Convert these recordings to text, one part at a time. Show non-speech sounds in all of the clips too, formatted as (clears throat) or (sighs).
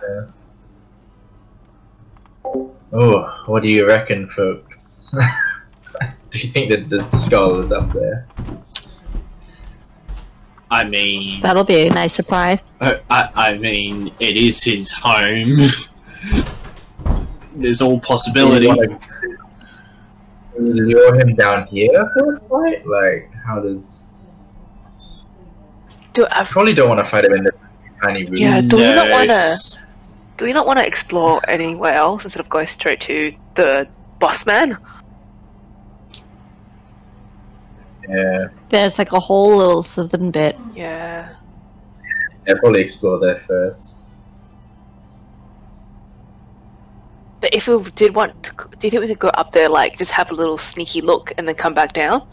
there. Oh, what do you reckon, folks? (laughs) do you think that the skull is up there? I mean, That'll be a nice surprise. I, I I mean, it is his home. There's all possibility. Do you wanna lure him down here for a fight? Like, how does? Do I, I probably don't want to fight him in this tiny room. Yeah, do we not wanna- it's- do we not want to explore anywhere else instead of going straight to the boss man? Yeah, There's like a whole little southern bit. Yeah. I'll probably explore there first. But if we did want to, do you think we could go up there, like just have a little sneaky look and then come back down?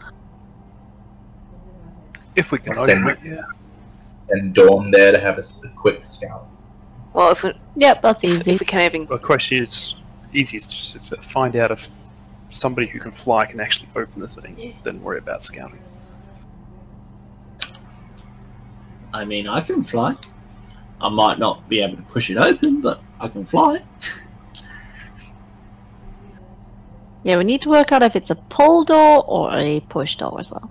If we can Send- open it, yeah. Send Dawn there to have a quick scout. Well, if we, Yep, that's easy. if we can even, The question is easiest just to find out if somebody who can fly can actually open the thing, Yeah. then worry about scouting. I mean, I can fly. I might not be able to push it open, but I can fly. Yeah, we need to work out if it's a pull door or a push door as well.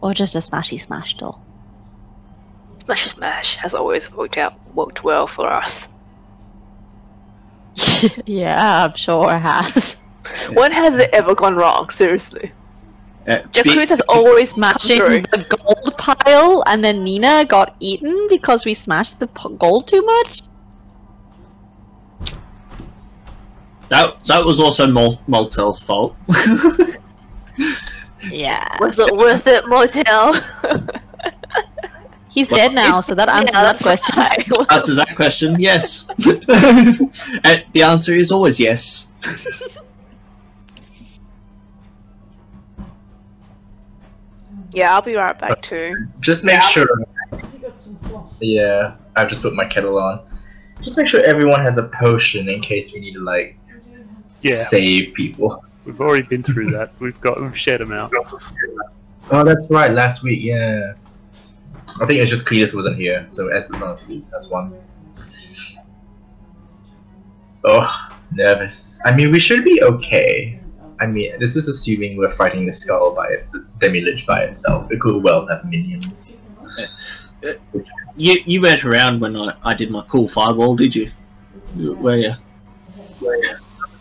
Or just a smashy smash door. Smash Smash has always worked out worked well for us. (laughs) yeah, I'm sure it has. (laughs) When has it ever gone wrong? Seriously, Uh, Jeff be- Cruz has always come Smashing the gold pile, and then Nina got eaten because we smashed the p- gold too much. that that was also Mol- Moltel's fault. (laughs) Yeah, Was it worth it, Motel? He's dead now, so that answers that question. (laughs) Answers that question, yes. (laughs) Eh, the answer is always yes. yeah, I'll be right back too. Just make sure. Yeah, I've just put my kettle on. Just make sure everyone has a potion in case we need to like Yeah. save people. We've already been through that. We've got we've shared them out. Oh, that's right. Last week, yeah. I think it's just Cletus wasn't here, so S is on Cletus. That's one. Oh, nervous. I mean, we should be okay. I mean, this is assuming we're fighting the skull by it, the Demi-Lich by itself. It could well have minions. You you weren't around when I, I did my cool fireball, did you? You- Were you?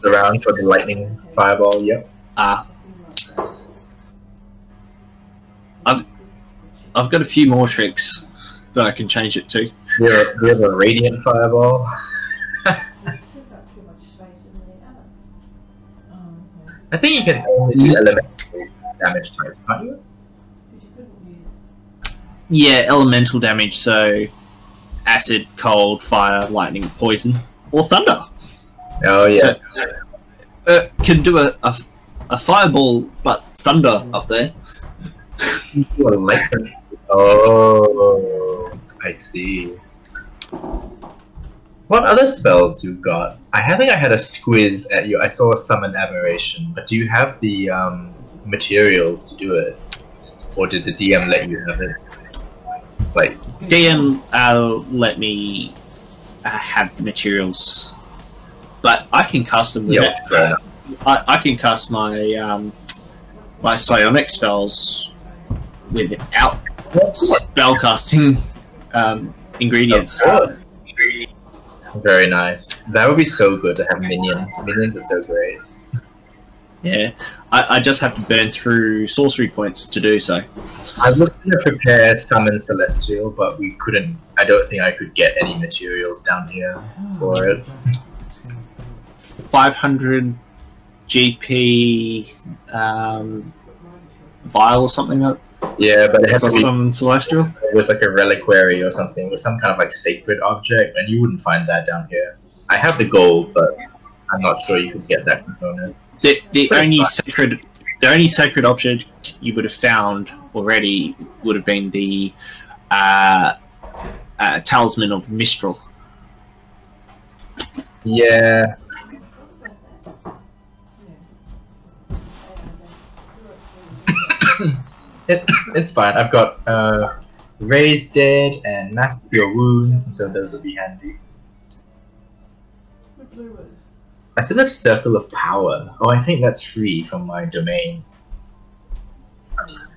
Around for the lightning fireball. Yep. Ah. I've I've got a few more tricks that I can change it to. We have, we have a radiant fireball. I think you can only do elemental damage types, can't you? Yeah, elemental damage, so acid, cold, fire, lightning, poison, or thunder. Oh yeah. Uh, can do a, a, a fireball, but thunder up there. You are like- Oh, I see. What other spells you got? I think I had a squiz at you. I saw a summon aberration, but do you have the um, materials to do it, or did the DM let you have it? Like, DM uh, let me uh, have the materials, but I can cast them. With yeah. I, I can cast my um, my psionic spells without spellcasting um, ingredients. Very nice. That would be so good to have minions. Minions are so great. Yeah, I, I just have to burn through sorcery points to do so. I was going to prepare summon celestial, but we couldn't. I don't think I could get any materials down here for it. 500 GP um, vial or something like Yeah, but it had for to be some celestial. with like a reliquary or something, with some kind of like sacred object, and you wouldn't find that down here. I have the gold, but I'm not sure you could get that component. The, the But only fine. sacred the only sacred object you would have found already would have been the uh, uh, talisman of Mistral. Yeah. (coughs) (coughs) (coughs) it, it's fine. I've got uh, Raise dead and mask your wounds, and so those will be handy. I still have Circle of Power. Oh, I think that's free from my domain.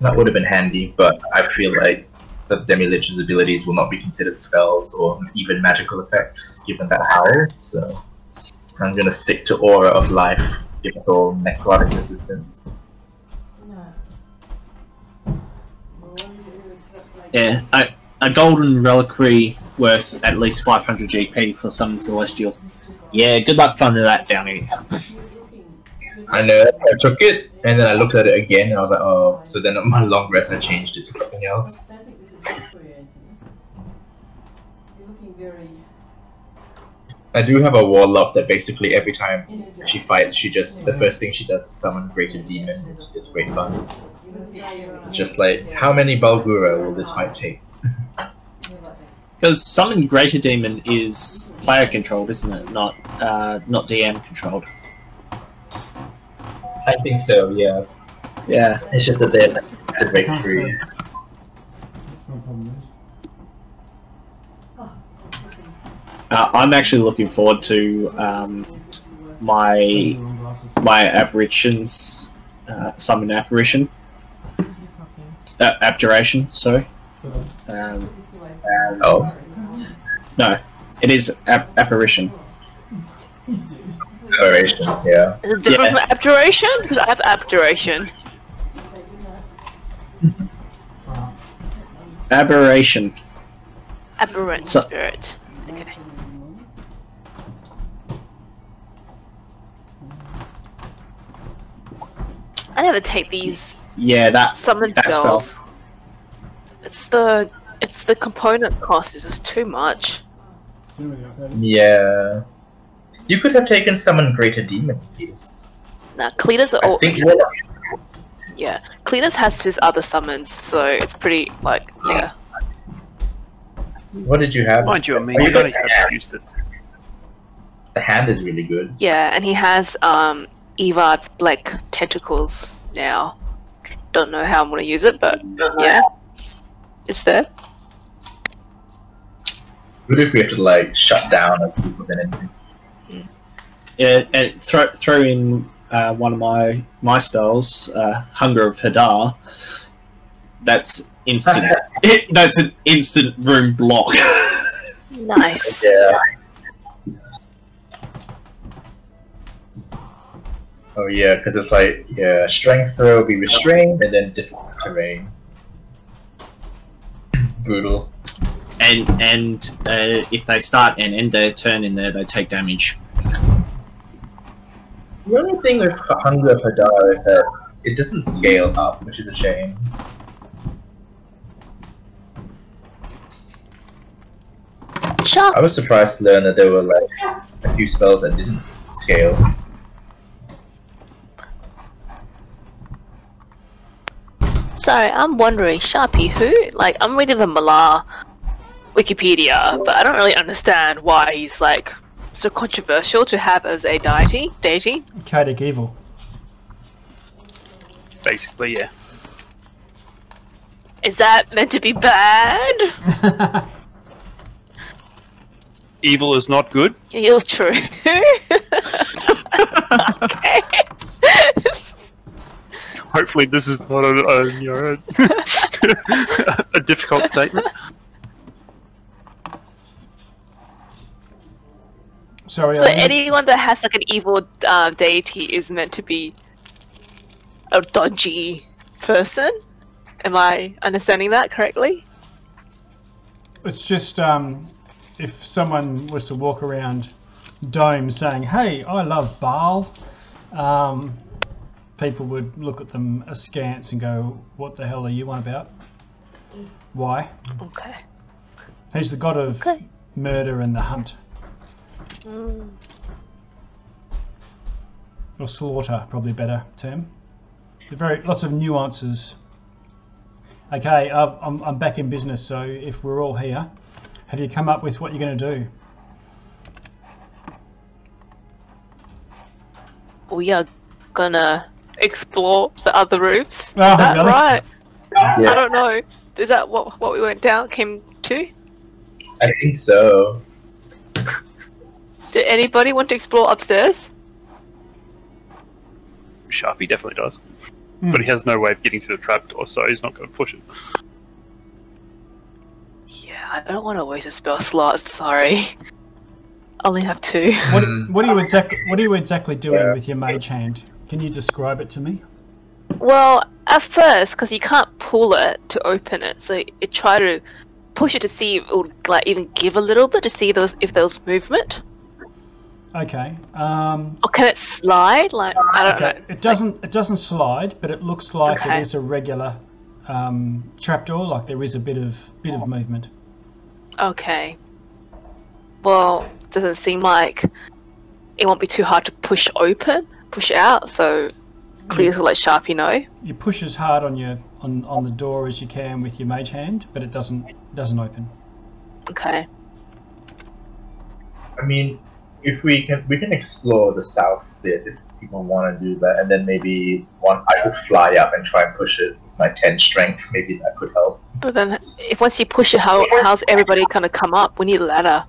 That would have been handy, but I feel like the Demi-Lich's abilities will not be considered spells or even magical effects, given that howl, so I'm gonna stick to Aura of Life, given all necrotic resistance. Yeah, a, a golden reliquary worth at least 500 GP for summon celestial. Yeah, good luck finding that down here. I know, I took it, and then I looked at it again, and I was like, oh, so then on my long rest I changed it to something else. I do have a warlock that basically every time she fights, she just the first thing she does is summon greater demon. It's it's great fun. It's just like how many Barlgura will this fight take? (laughs) Because summon greater demon is player controlled, isn't it? Not uh, not DM controlled. I think so. Yeah, Yeah. it's just that they're it's a break free. Uh, I'm actually looking forward to um, my my apparitions uh, summon apparition uh, abjuration. Sorry. Um, Oh, no, it is ap- apparition. aberration. Yeah. Is it different Yeah. from abjuration? Because I have abjuration. Aberration. Aberrant So- spirit. Okay. I never take these Yeah, that summon That spell. spells. It's the it's the component cost is just too much. Yeah. You could have taken summon greater demon piece. Now Cletus I oh think warlock yeah. Cletus has his other summons, so it's pretty like yeah. What did you have? Mind you, I mean, Oh, you you got the hand. used it. The hand is really good. Yeah, and he has um Evard's black tentacles now. Don't know how I'm gonna use it, but yeah. It's there. What if we have to like shut down a group of enemies. Yeah, and throw throw in uh, one of my my spells, uh, Hunger of Hadar. That's instant. (laughs) (laughs) that's an instant room block. (laughs) Nice. Yeah. Oh yeah, because it's like yeah, strength throw will be restrained and then difficult terrain. (clears throat) Brutal. and and uh, if they start and end their turn in there, they take damage. The only thing with Hunger of Hadar is that it doesn't scale up, which is a shame. Sharp. I was surprised to learn that there were like a few spells that didn't scale. Sorry, I'm wondering, Sharpie, who? Like, I'm reading the Malar Wikipedia, but I don't really understand why he's like so controversial to have as a deity. Deity. Chaotic evil. Basically, yeah. Is that meant to be bad? (laughs) Evil is not good. You're true. (laughs) okay. Hopefully, this is not a, a you know a difficult statement. Sorry, so I heard- anyone that has like an evil uh, deity is meant to be a dodgy person. Am I understanding that correctly? it's just um, if someone was to walk around Dome saying, "Hey, I love Baal," um, people would look at them askance and go, "What the hell are you on about? Why?" Okay. He's the god of Okay. murder and the hunt, Mm. or slaughter, probably a better term. There are very lots of nuances. Okay, I'm, I'm back in business, so if we're all here, have you come up with what you're going to do? We are gonna explore the other rooms. Is Oh, that really? right? I don't know. Is that what what we went down came to? I think so. Did anybody want to explore upstairs? Sharpie definitely does. Hmm. But he has no way of getting through the trapdoor, so he's not going to push it. Yeah, I don't want to waste a spell slot. Sorry. I only have two. What, Mm. what are you exactly What are you exactly doing Yeah. with your mage hand? Can you describe it to me? Well, at first, because you can't pull it to open it, so it try to push it to see if it would like even give a little bit to see those if there was movement. Okay. Um, Or can it slide? Like I don't okay. know. It doesn't. It doesn't slide, but it looks like Okay. it is a regular um, trapdoor. Like there is a bit of bit of movement. Okay. Well, doesn't seem like it won't be too hard to push open, push out. So clear to let Sharpie know. You push as hard on your on, on the door as you can with your mage hand, but it doesn't doesn't open. Okay. I mean, if we can, we can explore the south bit if people want to do that, and then maybe one I could fly up and try and push it with my ten strength. Maybe that could help. But then, if once you push it, how how's everybody gonna come up? We need a ladder.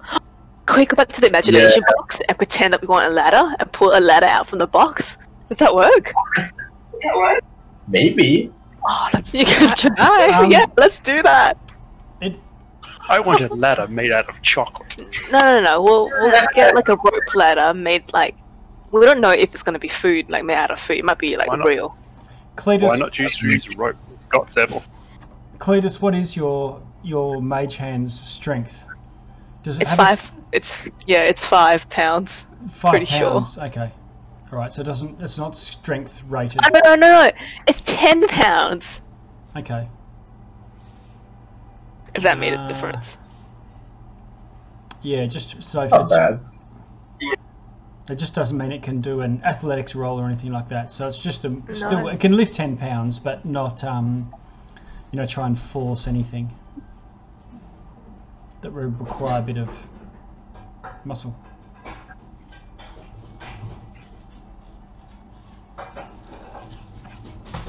Can we go back to the imagination box and pretend that we want a ladder and pull a ladder out from the box? Does that work? Does that work? Maybe. Oh, let's You could (laughs) try. Um, (laughs) yeah, let's do that. It I want a ladder made out of chocolate. No, no, no. We'll we'll get like a rope ladder made like. We don't know if it's gonna be food, like made out of food. It might be like Why real. Cletus, Why not just use a rope? We've got several. Cletus, what is your your mage hand's strength? Does it It's have a s- five. It's yeah, it's five pounds. five pretty sure. Okay. All right. So it doesn't. It's not strength rated. Oh, no, no, no, no. It's ten pounds. Okay. If that made Uh, a difference. Yeah. Just so if Not it's, bad. it just doesn't mean it can do an athletics roll or anything like that. So it's just a still it can lift ten pounds, but not um, you know, try and force anything that would require a bit of muscle.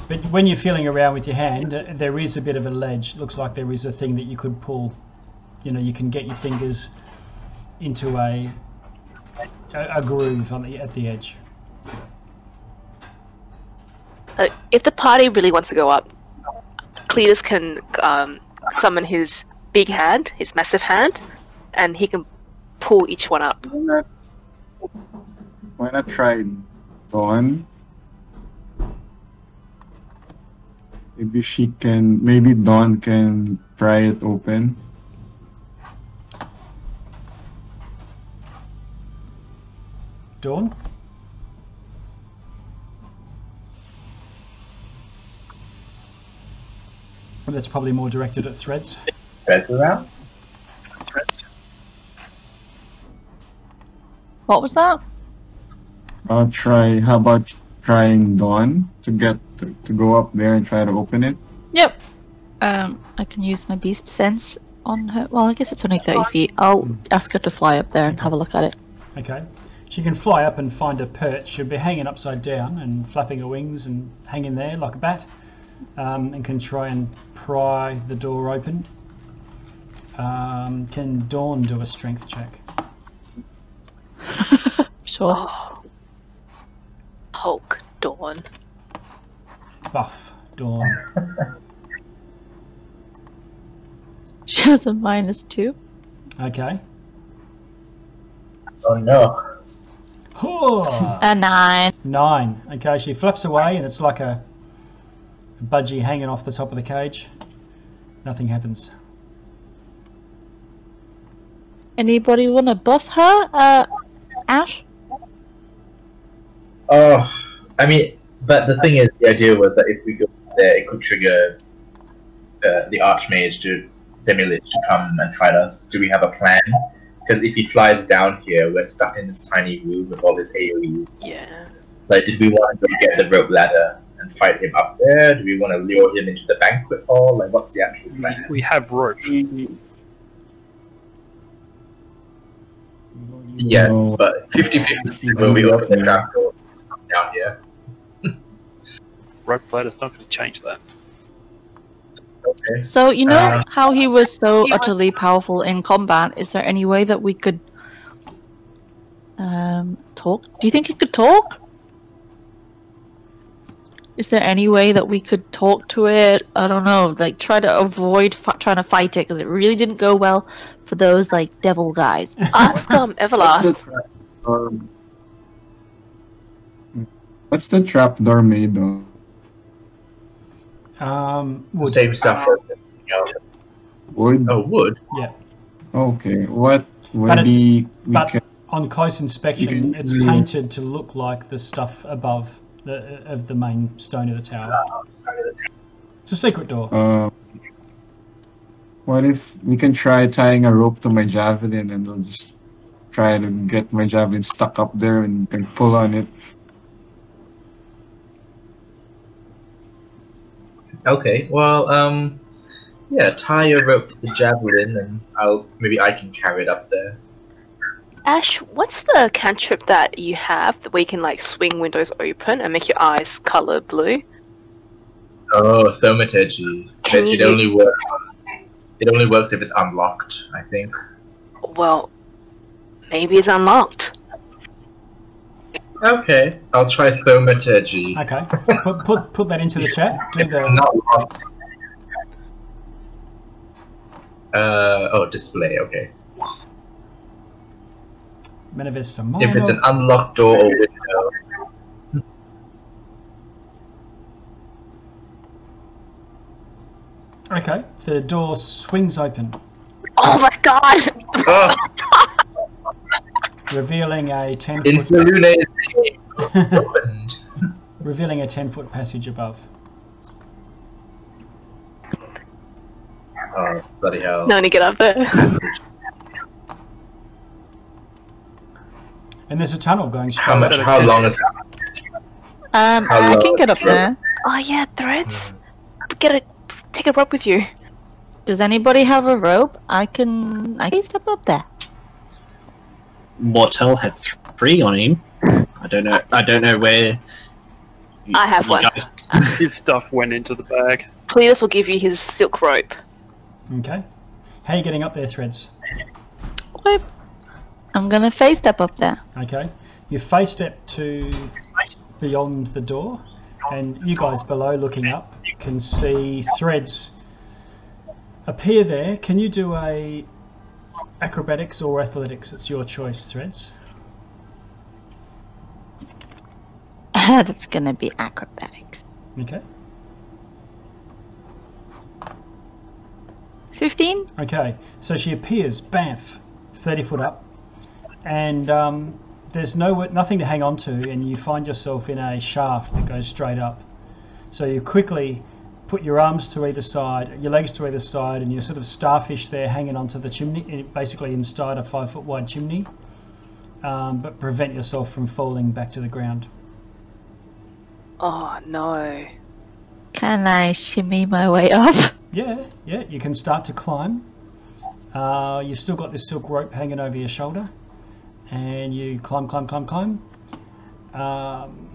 But when you're feeling around with your hand, uh, there is a bit of a ledge. Looks like there is a thing that you could pull. You know, you can get your fingers into a a, a groove on the at the edge. Uh, if the party really wants to go up, Cletus can um, summon his big hand, his massive hand, and he can pull each one up. Why not, why not try Dawn? Maybe she can, maybe Dawn can pry it open. Dawn. Well, that's probably more directed at threads. Threads around. What was that? I'll try, how about trying Dawn to get, to, to go up there and try to open it? Yep. Um, I can use my beast sense on her. Well, I guess it's only 30 feet. I'll ask her to fly up there and have a look at it. Okay. She can fly up and find a perch. She'll be hanging upside down and flapping her wings and hanging there like a bat, um, and can try and pry the door open. Um, can Dawn do a strength check? Sure. Oh. Hulk Dawn. Buff Dawn. (laughs) She has a minus two. Okay. Oh no. Huh. A nine. Nine. Okay, she flaps away and it's like a, a budgie hanging off the top of the cage. Nothing happens. Anybody want to buff her? Uh, Ash? Oh, I mean, but the thing is, the idea was that if we go there, it could trigger uh, the Archmage to Demilich to come and fight us. Do we have a plan? Because if he flies down here, we're stuck in this tiny room with all these AoEs. Yeah. Like, did we want to go get the rope ladder and fight him up there? Do we want to lure him into the banquet hall? Like, what's the actual plan? we have rope. Yes, No. but 50-50 when we open the trap door, it's down here. Rope ladder's not going to change that. Okay. So you know Uh, how he was so He was- utterly powerful in combat. Is there any way that we could um, talk? Do you think he could talk? Is there any way that we could talk to it? I don't know. Like try to avoid f- trying to fight it because it really didn't go well for those like devil guys. (laughs) Ask them, Everlast. the trap door? What's the trap door made of? Um, wood. Same stuff as everything else. Wood? Oh, wood. Yeah. Okay. What But maybe we but- can On close inspection, can it's really- painted to look like the stuff above the of the main stone of the tower. It's a secret door. uh what if we can try tying a rope to my javelin and I'll just try to get my javelin stuck up there and can pull on it. Okay. Well, um, yeah. Tie your rope to the javelin, and I'll maybe I can carry it up there. Ash, what's the cantrip that you have that where you can like swing windows open and make your eyes color blue? Oh, thaumaturgy. Can It, you it only works. It only works if it's unlocked. I think. Well, maybe it's unlocked. Okay, I'll try thaumaturgy. Okay, put, put put that into the chat. Do If it's the not locked. Uh oh, display. Okay. manifest If it's an unlocked door or window, Okay, the door swings open, Oh my god! oh, (laughs) revealing a ten in foot Salune's (laughs) opened. revealing a ten foot passage above. Oh bloody hell! no, need to get up there. (laughs) And there's a tunnel going straight. How much? How long is? Um, How I can low? get up there. Oh yeah, threads. Get it. Take a rope with you. Does anybody have a rope? I can. I can step up there. Mortel had three on him. I don't know. I don't know where. you- I have one. guys- (laughs) His stuff went into the bag. Cletus will give you his silk rope. Okay, how are you getting up there, Threads? I'm gonna fey step up there. Okay, you fey step to beyond the door, and you guys below looking up can see threads appear there. Can you do a acrobatics or athletics? It's your choice, threads. (laughs) That's gonna be acrobatics. Okay. Fifteen. Okay, so she appears, bamf, 30 foot up, and um, there's no nothing to hang on to, and you find yourself in a shaft that goes straight up. So you quickly put your arms to either side, your legs to either side, and you're sort of starfish there hanging onto the chimney, basically inside a five foot wide chimney, um, but prevent yourself from falling back to the ground. Oh no. Can I shimmy my way up? Yeah, yeah, you can start to climb. Uh, you've still got this silk rope hanging over your shoulder, and you climb, climb, climb, climb. Um,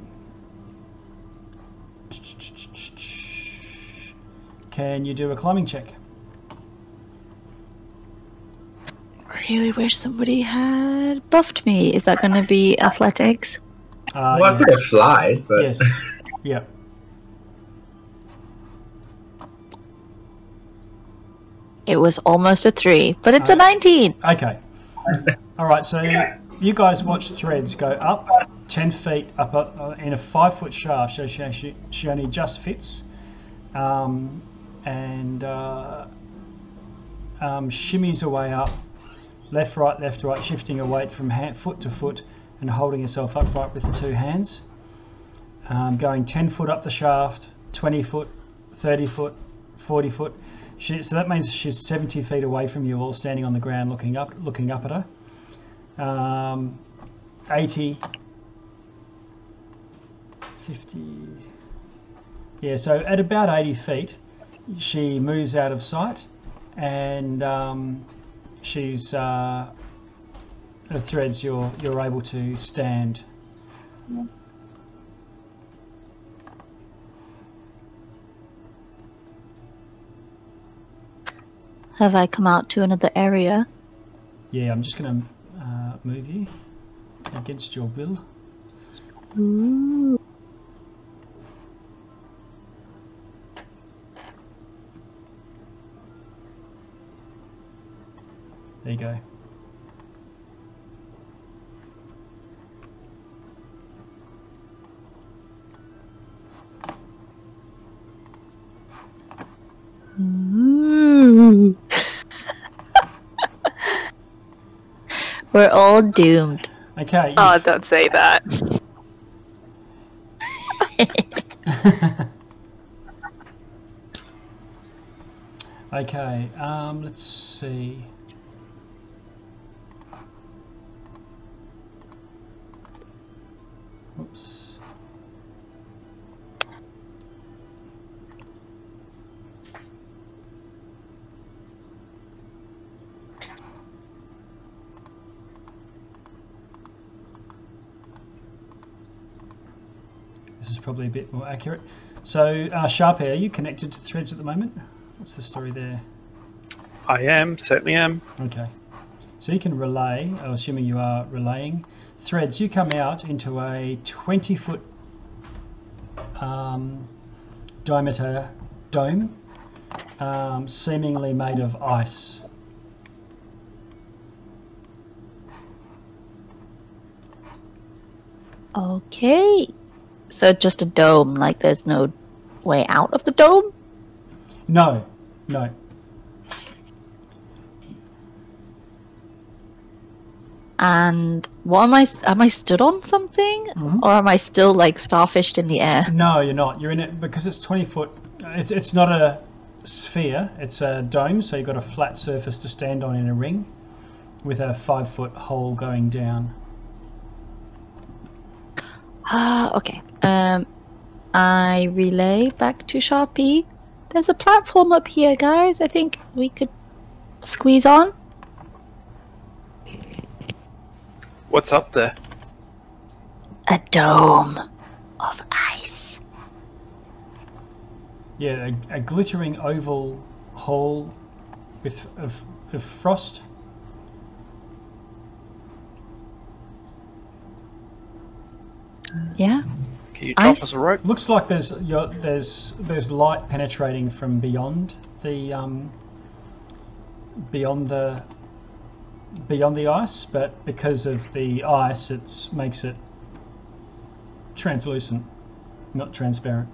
can you do a climbing check? Really wish somebody had buffed me. Is that gonna be athletics? Uh, well, I could have flied, but Yes. (laughs) yeah. It was almost a three, but it's a Uh, nineteen. Okay. (laughs) All right. So you guys watch threads go up ten feet up uh, in a five foot shaft. So she, she, she only just fits, um, and uh, um, shimmies her way up, left, right, left, right, shifting her weight from hand, foot to foot, and holding herself upright with the two hands. Um, going ten foot up the shaft, twenty foot, thirty foot, forty foot. She, so that means she's 70 feet away from you all standing on the ground looking up looking up at her. Um, 80, 50. Yeah, so at about 80 feet, she moves out of sight and um, she's uh, the threads you're you're able to stand. have I come out to another area? Yeah, I'm just gonna move you against your will. Ooh. There you go. Ooh. We're all doomed. Okay. Oh, you've- don't say that. (laughs) okay. Um, let's see. Oops. This is probably a bit more accurate. So, uh, Sharpie, are you connected to Threads at the moment? What's the story there? I am, certainly am. Okay. So you can relay, I'm assuming you are relaying. Threads, you come out into a 20 foot um, diameter dome, um, seemingly made of ice. Okay. So just a dome, like there's no way out of the dome? No, no. And what am I? Am I stood on something, Mhm. or am I still like starfished in the air? No, you're not. You're in it because it's 20 foot. It's, it's not a sphere, it's a dome, so you've got a flat surface to stand on in a ring with a five foot hole going down. Ah, okay. Um, I relay back to Sharpie. There's a platform up here, guys. I think we could squeeze on. What's up there? A dome of ice. Yeah, a, a glittering oval hall with of, of frost. Yeah. Can you drop Ice? us a rope? Looks like there's your, there's there's light penetrating from beyond the um, beyond the beyond the ice, but because of the ice, it makes it translucent, not transparent.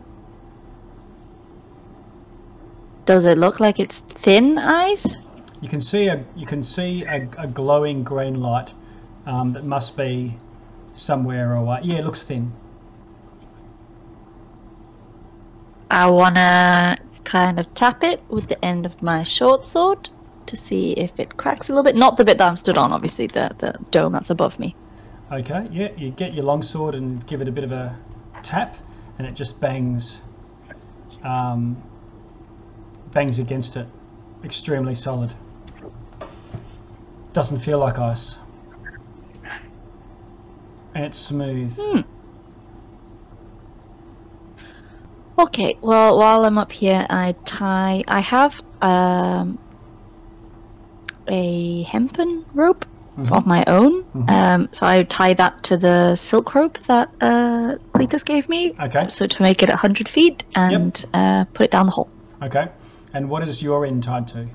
Does it look like it's thin ice? You can see a you can see a, a glowing green light um, that must be somewhere away. Yeah, it looks thin. I wanna kind of tap it with the end of my short sword to see if it cracks a little bit. Not the bit that I'm stood on, obviously, the, the dome that's above me. Okay, yeah, you get your longsword and give it a bit of a tap, and it just bangs, um, bangs against it. Extremely solid. Doesn't feel like ice, and it's smooth. Okay, well, while I'm up here, I tie. I have um, a hempen rope of my own. Mhm. Um, so I tie that to the silk rope that uh, Cletus gave me. Okay, So to make it 100 feet and uh, put it down the hole. okay. And what is your end tied to?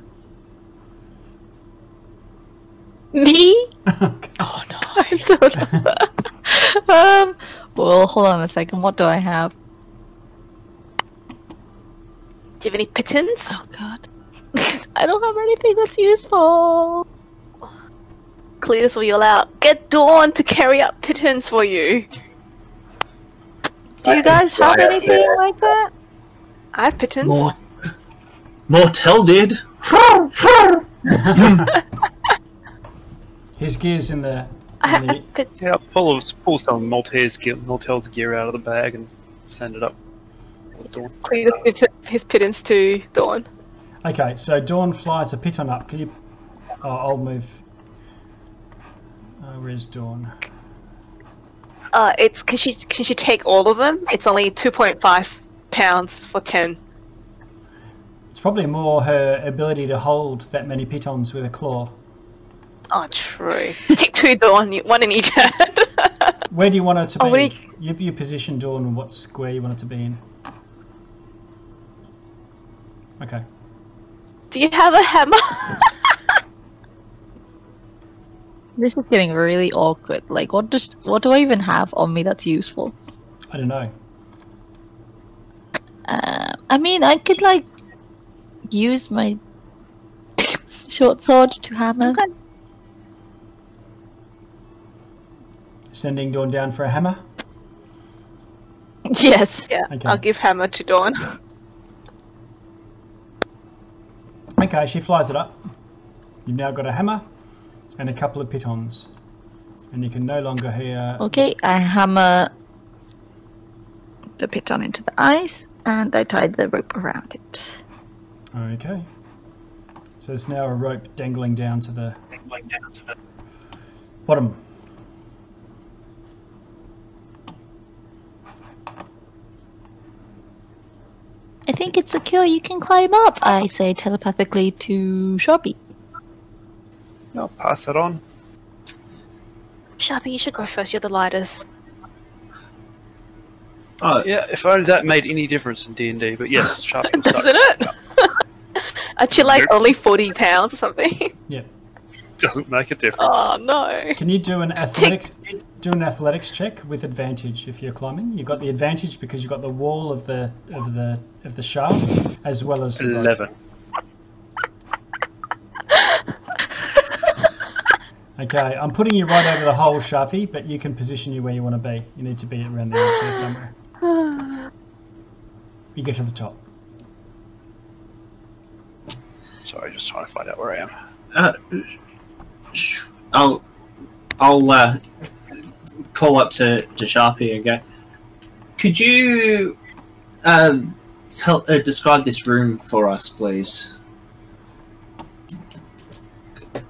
Me? Okay. (laughs) Oh no, (laughs) I don't know. (laughs) um, well, hold on a second. What do I have? Do you have any pitons? Oh god. I don't have anything that's useful. Cletus will yell out, Get Dawn to carry up pitons for you. Do I you can guys have anything there. like that? I have pitons. More, Mortel did. His gear's in the. I In the Yeah, pull, pull some Maltese gear, Maltel's gear out of the bag and send it up. the door. Cletus gives his pitons to Dawn. okay, so Dawn flies a piton up. Can you? Oh, I'll move. Uh, where's Dawn? Uh, it's can she can she take all of them? It's only two point five pounds for ten. It's probably more her ability to hold that many pitons with a claw. Oh, true. Take two, Dawn. you- One in each hand. (laughs) Where do you want her to Oh, what do be? You, you position Dawn and what square you want it to be in. Okay. Do you have a hammer? (laughs) This is getting really awkward. Like, what does what do I even have on me that's useful? I don't know. Uh, I mean, I could like use my (laughs) short sword to hammer. Sending Dawn down for a hammer. (laughs) Yes. yeah, Okay. I'll give hammer to Dawn. Okay, she flies it up. You've now got a hammer and a couple of pitons. And you can no longer hear. Okay, I hammer the piton into the ice, and I tie the rope around it. Okay. So it's now a rope dangling down to the Like down to the bottom. I think it's secure. You can climb up. I say telepathically to Sharpie. I'll pass it on. Sharpie, you should go first. You're the lightest. Oh, Yeah, if only that made any difference in D and D. But yes, (laughs) Sharpie will start. Doesn't it? (laughs) Aren't you like Nope. only 40 pounds or something? Yeah. Doesn't make a difference. Oh, no. Can you do an athletics do an athletics check with advantage if you're climbing? You've got the advantage because you've got the wall of the of the of the shaft as well as the rope. Eleven. Okay, I'm putting you right over the hole, Sharpie, but you can position you where you want to be. You need to be around the edge there somewhere. (sighs) You get to the top. Sorry, just trying to find out where I am. uh, sh- I'll I'll uh, call up to, to Sharpie and go. Could you um, tell uh, describe this room for us, please?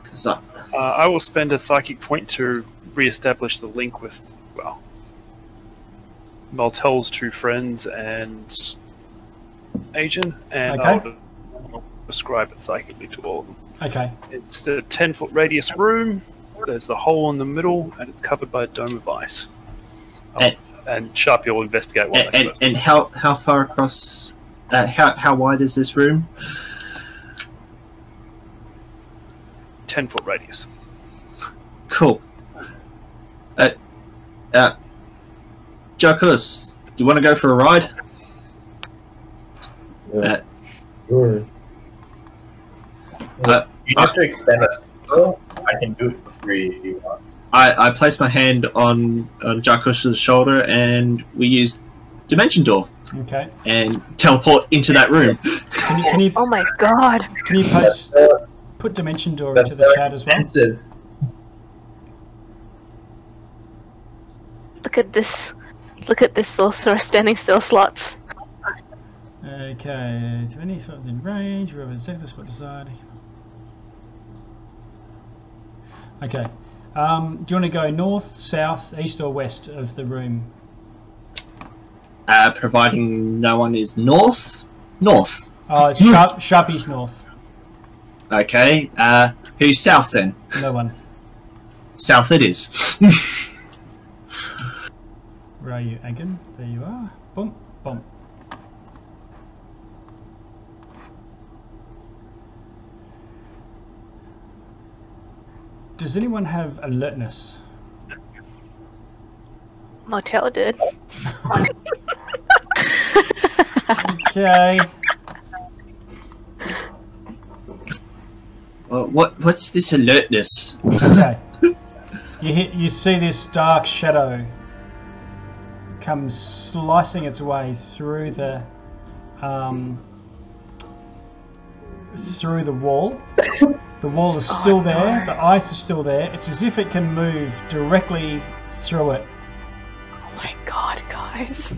'Cause I, Uh, I will spend a psychic point to re-establish the link with, well, Maltel's two friends and Agent, and Okay. I'll describe it psychically to all of them. Okay. It's a 10 foot radius room, there's the hole in the middle, and it's covered by a dome of ice. Oh, And- and Sharpie will investigate what and, and, and how how far across? Uh, how how wide is this room? 10 foot radius. Cool. Uh, uh, Jacques, do you want to go for a ride? Uh, Sure. uh, You have to extend a spell. I can do it for free if you want. I, I place my hand on, on Jacques' shoulder and we use Dimension Door Okay. and teleport into that room. Can you can you Oh my god. can you That's post so, put dimension door that's into the so chat as well? expensive. Look at this. Look at this sorcerer standing still slots. Okay. To any sort of in range, wherever exactly the spot desired. Okay. Um, do you want to go north, south, east, or west of the room? Uh, providing no one is north. North. Oh, it's (laughs) sharp, Sharpie's north. Okay. Uh, who's south then? No one. South it is. (laughs) Where are you, Agan? There you are. Bump, boom. Does anyone have alertness? Motel did. Okay. Well, what what's this alertness? Okay. You hit, you see this dark shadow come slicing its way through the um, through the wall. The wall is still oh, there. The ice is still there. It's as if it can move directly through it. Oh my god, guys.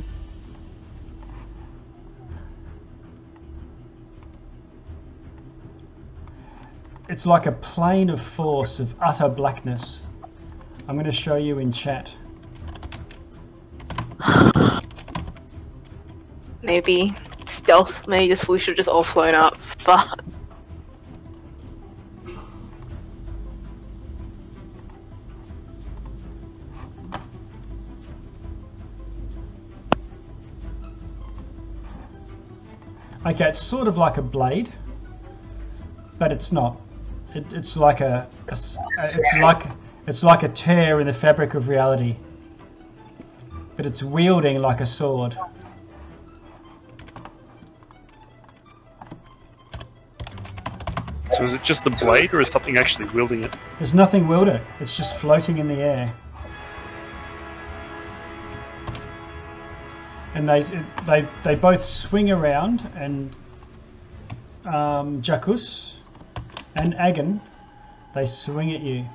It's like a plane of force of utter blackness. I'm going to show you in chat. (sighs) Maybe stealth Maybe we should have just all flown up. Fuck. Okay, it's sort of like a blade, but it's not. It, it's like a, a It's like it's like a tear in the fabric of reality, but it's wielding like a sword. So is it just the blade, or is something actually wielding it? There's nothing wielding it. It's just floating in the air. And they they they both swing around, and um, Jakus and Agon, they swing at you.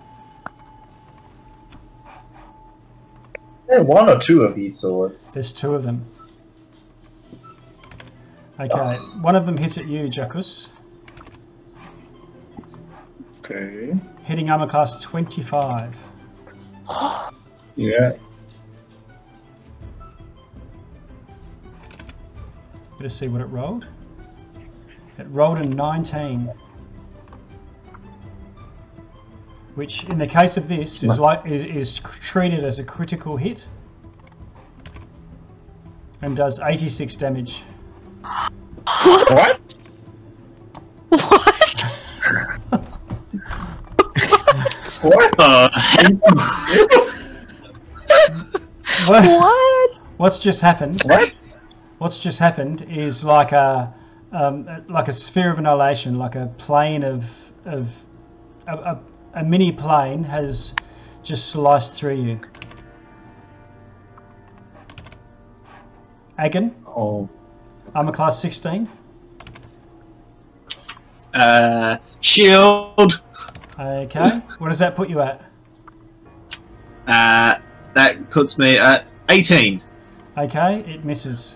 There are one or two of these swords. There's two of them. Okay, one of them hits at you, Jakus, Okay. hitting armor class 25. Yeah. Better see what it rolled. It rolled a 19. Which, in the case of this, is like is, is treated as a critical hit and does 86 damage. What? What? What? What- (laughs) what? What's just happened? What? What's just happened is like a um, like a sphere of annihilation, like a plane of of a, a, a mini plane has just sliced through you. Agon, Oh. I'm a class 16. uh, shield. Okay, what does that put you at? Uh, that puts me at 18. Okay, it misses.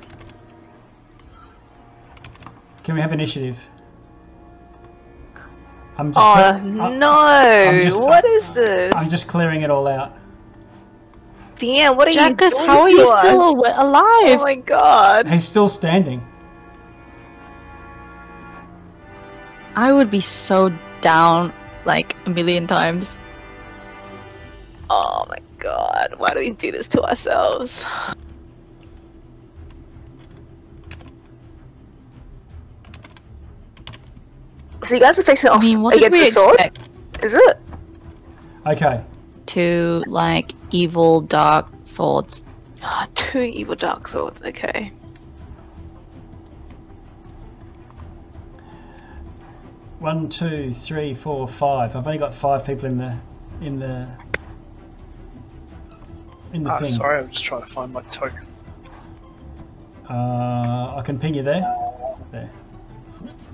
Can we have initiative? I'm just Oh cle- I- no! just- what is this? I'm just clearing it all out. Damn, what are you Jackus, doing how are you to still awa- alive? Oh my god! He's still standing. I would be so down like a million times. Oh my god! Why do we do this to ourselves? So you guys are facing off I off mean, what did against we the sword? expect? Is it? Okay, Two like evil dark swords. Ah, two evil dark swords. Okay. one, two, three, four, five. I've only got five people in the in the in the Ah, thing. sorry, I'm just trying to find my token. Uh, I can ping you there. There.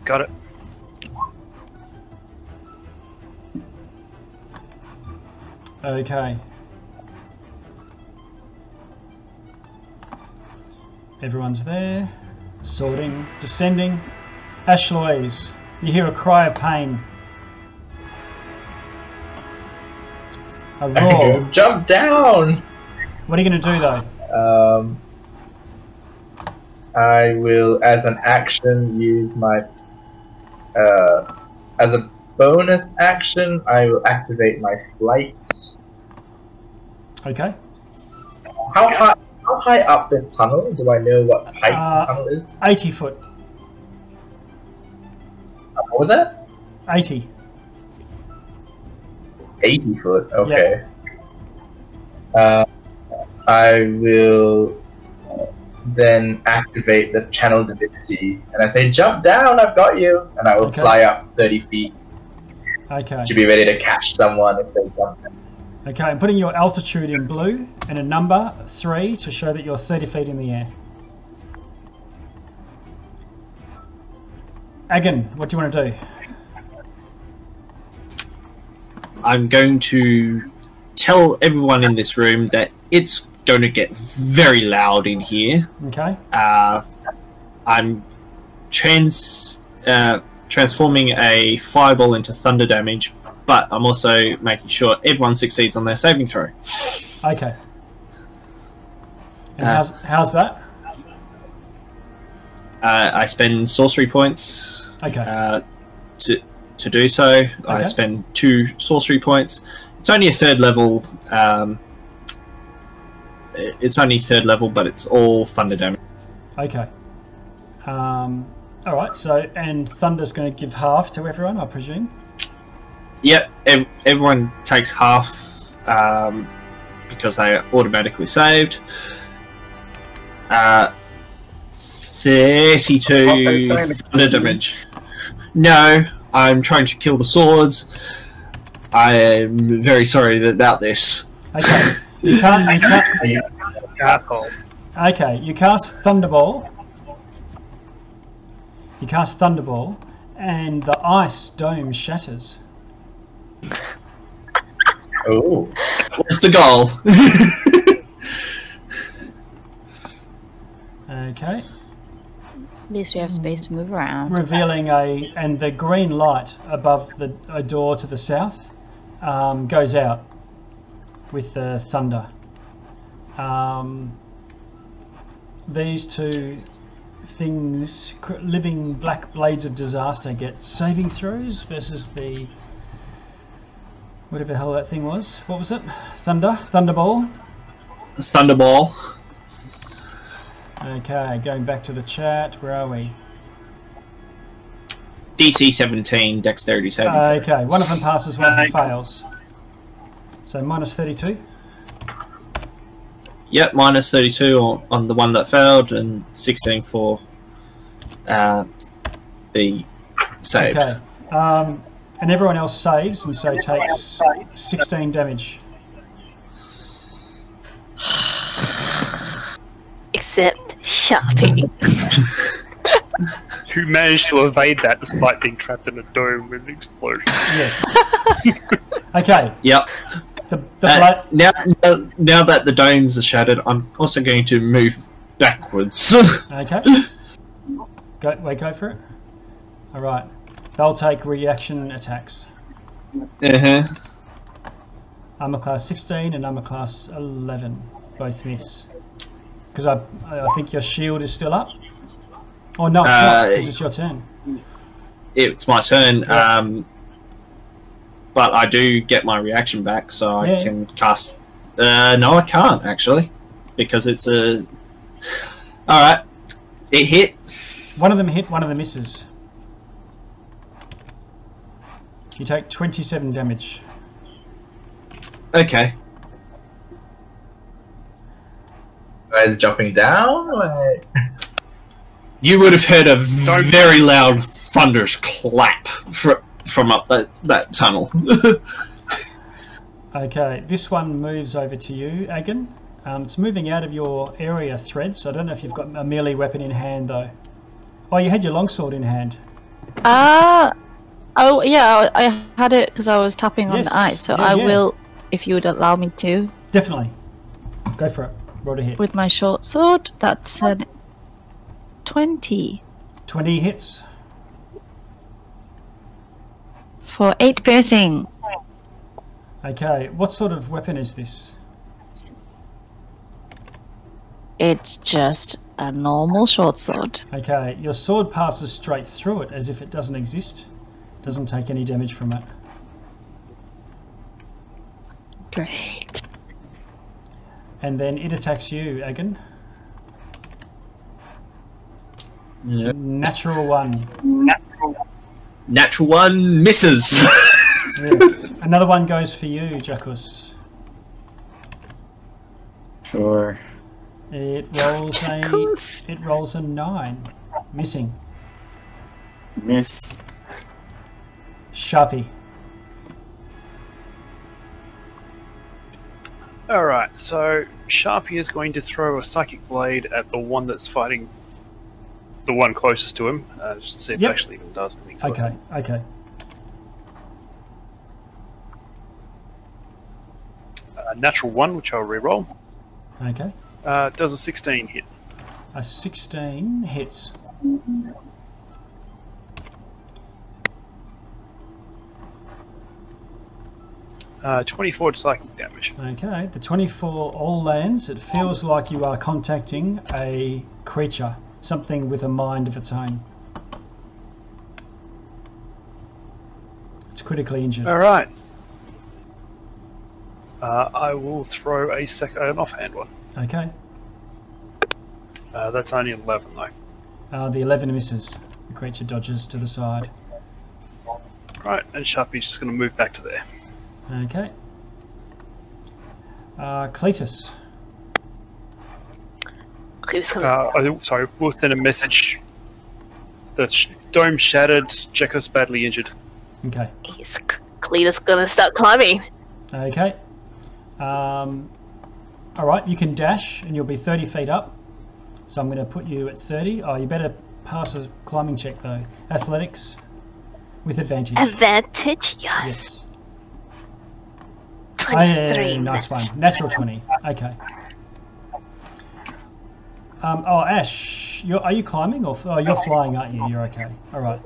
Got it. Okay. Everyone's there. Sorting. Descending. Ashloys. You hear a cry of pain. A (laughs) roar. Jump down! what are you going to do though? Um, I will, as an action, use my. Uh, as a bonus action, I will activate my flight. Okay. How high? How high up this tunnel? Do I know what height Uh, this tunnel is? 80 foot. What was that? 80. 80 foot. Okay. Uh, I will then activate the channel divinity, and I say, "Jump down! I've got you!" And I will Okay. fly up 30 feet Okay. to be ready to catch someone if they jump. down. Okay, I'm putting your altitude in blue and a number, 3, to show that you're 30 feet in the air. Agon, what do you want to do? I'm going to tell everyone in this room that it's going to get very loud in here. Okay. Uh, I'm trans uh, transforming a fireball into thunder damage, but I'm also making sure everyone succeeds on their saving throw. Okay. And Uh, how's, how's that? Uh, I spend sorcery points Okay. uh, to to do so. I spend two sorcery points. It's only a third level. Um, it's only third level, but it's all thunder damage. Okay. Um, all right. So, and Thunder's going to give half to everyone, I presume. Yep, ev- everyone takes half um, because they are automatically saved. Uh, Thirty-two thunder damage. No, I'm trying to kill the swords. I am very sorry that- about this. Okay. You (laughs) can't. You can't Asshole. okay. You cast Thunderball. You cast Thunderball, and the ice dome shatters. Oh, What's the goal? Okay. At least we have space to move around. revealing a and the green light above the a door to the south um, goes out with the thunder. Um, these two things, living black blades of disaster, get saving throws versus the whatever the hell that thing was. What was it? Thunder, thunderball. Thunderball. Okay, going back to the chat. Where are we? DC 17, dexterity saving. throw. Okay, one of them passes, one of them fails. So minus 32. Yep, minus 32 on, on the one that failed, and 16 for uh, the save. Okay. Um, and everyone else saves and so takes 16 damage. Except Sharpie. (laughs) Who managed to evade that despite being trapped in a dome with an explosion. Yes. (laughs) okay. Yep. The, the Uh, bla- now, now, now that the domes are shattered, I'm also going to move backwards. (laughs) Okay. Go, wait, go for it. All right. They'll take reaction attacks. uh-huh. Armor class 16 and armor class 11 both miss. Because I, I think your shield is still up. Oh no, it's not. Uh, Because it's your turn. It's my turn. Yeah. Um, but I do get my reaction back, so I Yeah. can cast. Uh, no, I can't actually, because it's a. (sighs) All right, it hit. One of them hit, one of them misses. You take 27 damage. Okay. guys jumping down? Like, You would have heard a very loud thunderous clap fr- from up that, that tunnel. (laughs) Okay, this one moves over to you, Agan. Um, it's moving out of your area thread, so I don't know if you've got a melee weapon in hand though. Oh, you had your longsword in hand. Ah, oh yeah, I had it because I was tapping on Yes, the ice. So yeah, I yeah. will, if you would allow me to, Definitely. Go for it. Roll to hit. with my short sword. That's a twenty 20 hits. for eight piercing. Okay, what sort of weapon is this? It's just a normal short sword. Okay, your sword passes straight through it as if it doesn't exist. Doesn't take any damage from it. Great. And then it attacks you, Agan. Yep. Natural one. Natural one misses. (laughs) Yes. Another one goes for you, Jackus. Sure. It rolls a it rolls a nine. Missing. Miss. Sharpie. Alright, so Sharpie is going to throw a psychic blade at the one that's fighting the one closest to him. Uh, just to see if Yep. it actually even does anything. it. Okay, okay. Uh, natural one, which I'll re-roll. Okay. Uh, does a 16 hit. A sixteen hits. Uh, 24 psychic damage. Okay. The twenty-four all lands. It feels like you are contacting a creature. something with a mind of its own. It's critically injured. All right. Uh, I will throw a sec- an offhand one. Okay. Uh, that's only eleven though. Uh, the 11 misses. The creature dodges to the side. Right, and Sharpie's just going to move back to there. Okay. Uh, Cletus. Cletus gonna Uh, I, sorry, we'll send a message. The sh- dome shattered. Jacko's badly injured. Okay. He's Cletus gonna start climbing. Okay. Um, all right, you can dash and you'll be 30 feet up. So I'm going to put you at 30. Oh, you better pass a climbing check though. Athletics with advantage. Advantage, yes. Yes. Oh, yeah, yeah, yeah, Twenty-three. yeah, nice one. Natural 20. Okay. Um, oh, Ash, you're, are you climbing or oh, you're flying, aren't you? You're okay. All right.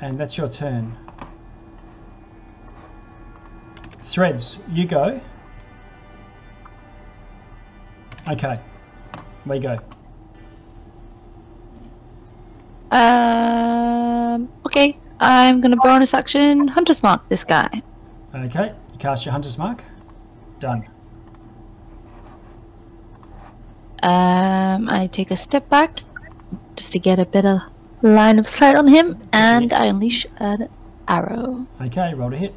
And that's your turn. Threads, you go. Okay. We go. Um. Okay. I'm gonna bonus action Hunter's Mark this guy. Okay. You cast your hunter's mark. Done. Um. I take a step back just to get a better line of sight on him, and I unleash an arrow. Okay, roll to hit.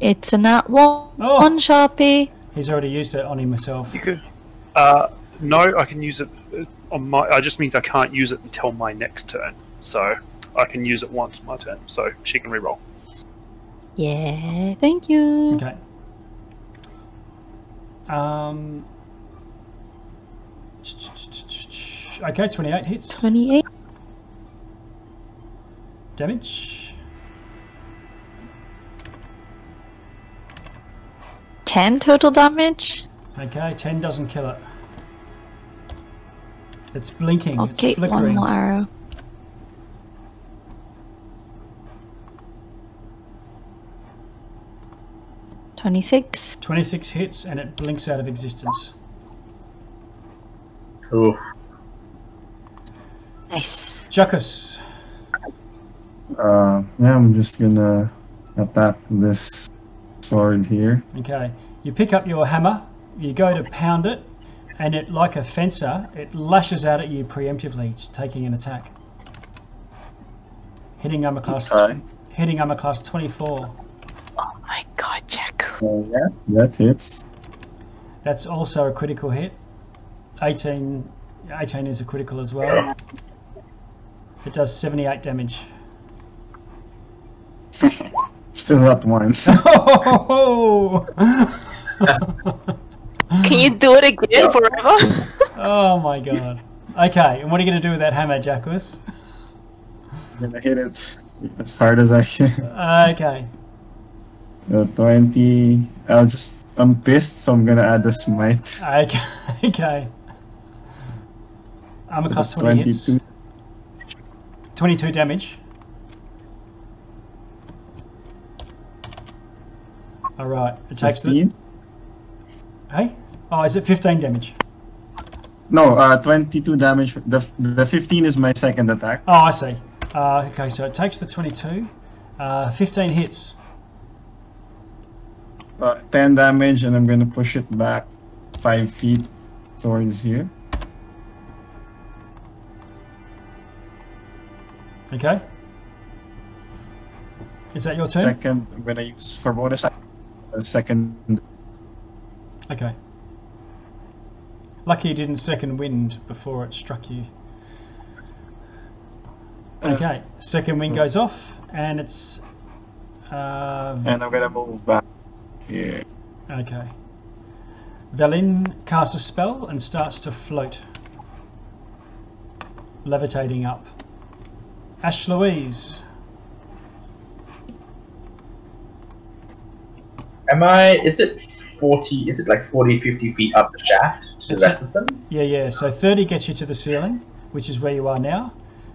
It's a nat one, Oh. one sharpie. He's already used it on himself. You could. Uh, no, I can use it uh, on my. It just means I can't use it until my next turn. So I can use it once my turn. So she can reroll. Yeah. Thank you. Okay. Um. Okay, 28 hits. Twenty-eight. Damage. Ten total damage. Okay, 10 doesn't kill it. It's blinking. Okay, it's one more arrow. Twenty-six. 26 hits and it blinks out of existence. Oof. Nice. Jackus. Uh, yeah, I'm just gonna attack this sword here. Okay. You pick up your hammer, you go to pound it, and it, like a fencer, it lashes out at you preemptively, it's taking an attack. Hitting armor class, Okay. hitting armor class 24. Oh my god, Jack. Uh, yeah, that hits. That's also a critical hit. 18, 18 is a critical as well. It does 78 damage. (laughs) Still not one. (laughs) (laughs) Can you do it again forever? oh my god. Okay, and what are you going to do with that hammer, Jackus? I'm gonna hit it as hard as I can. Okay. Uh, 20. I'll just. I'm pissed, so I'm gonna add a smite. Okay. Okay. Armor So that's 20 hits. 22. 22 damage. Alright, it takes the. 15? Hey? Oh, is it 15 damage? No, uh, 22 damage. The, the 15 is my second attack. Oh, I see. Uh, okay, so it takes the 22. Uh, 15 hits. Uh, 10 damage, and I'm gonna push it back 5 feet towards here. Okay. Is that your turn? Second, I'm gonna use for bonus. uh, second. Okay. Lucky you didn't second wind before it struck you. Okay, second wind goes off, and it's. Uh, And I'm gonna move back here. okay. Velin casts a spell and starts to float, levitating up. Ash Louise. Am I? Is it 40? Is it like 40, 50 feet up the shaft to the It's rest of them? Yeah, yeah. So 30 gets you to the ceiling, which is where you are now.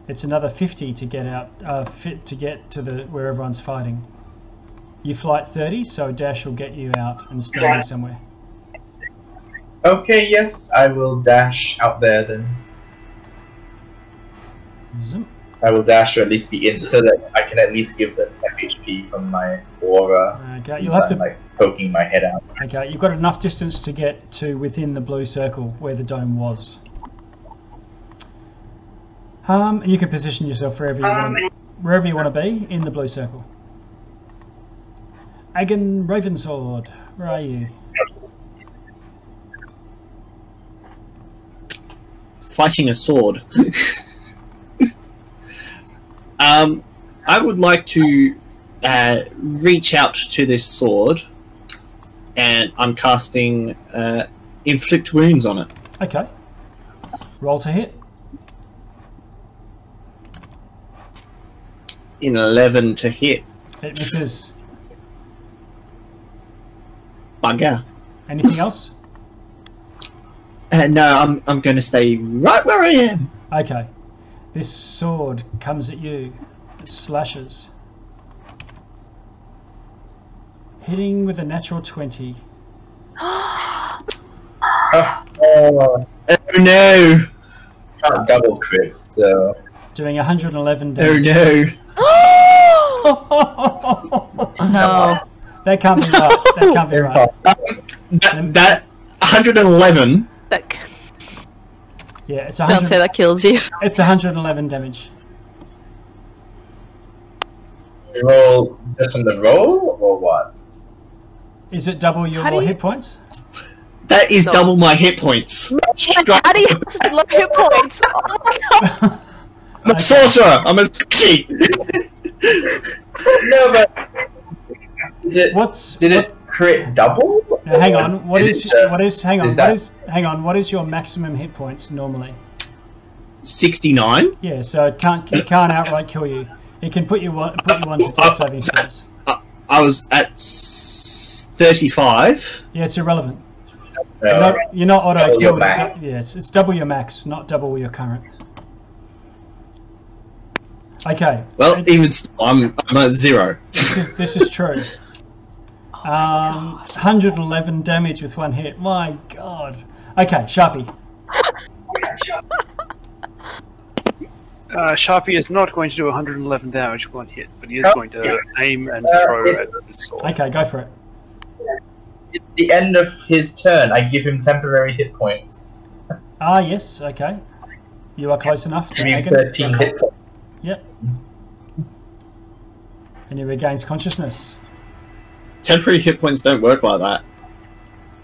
It's another 50 to get out, uh, fit to get to the where everyone's fighting. You fly at 30, so dash will get you out and stand there somewhere. Okay, yes, I will dash out there then. Zoom. I will dash or at least be in so that I can at least give them 10 HP from my aura. Okay, since you'll have I'm to. like poking my head out. Okay, you've got enough distance to get to within the blue circle where the dome was. Um, and you can position yourself wherever you want, wherever you want to be in the blue circle. Agan Ravensword, where are you? Fighting a sword. (laughs) um, I would like to uh, reach out to this sword, and I'm casting uh, inflict wounds on it. Okay. Roll to hit. In eleven to hit. It misses. Bugger. Anything else? (laughs) Uh, no, I'm I'm going to stay right where I am. Okay. This sword comes at you. It slashes. Hitting with a natural 20. (gasps) Oh, Oh no! can't double crit, so. Doing 111 damage. Oh damage. no! (laughs) No. That can't be right. That (laughs) can't be right. That, that 111. Like, Yeah, it's Don't say that kills you. (laughs) it's 111 damage. Roll just on the roll or what? Is it double your you- hit points? That is No. double my hit points. Straight- how do you have low hit points? Oh my god! I'm a sorcerer. I'm a cheat. (laughs) No, but. Is it, What's did what- it crit double? hang on. What Did is it just- what is hang on? is What that- is hang on? What is your maximum hit points normally? 69. Yeah, so it can't it can't outright kill you. It can put you one put you onto death saving (laughs) throws. I was at 35. Yeah, it's irrelevant. No. You're not, you're not auto Double your killed. max. Yes, it's double your max, not double your current. Okay. Well, it- even still, I'm, I'm at zero. this is, this is true. (laughs) Um, 111 damage with one hit. My God. Okay, Sharpie. Uh, Sharpie is not going to do 111 damage with one hit, but he is Oh. going to aim and Uh, throw it- at the sword. Okay, go for it. It's the end of his turn. I give him temporary hit points. Ah, yes. Okay. You are close enough to Give me Megan. 13 hit points. Yep. And he regains consciousness. Temporary hit points don't work like that.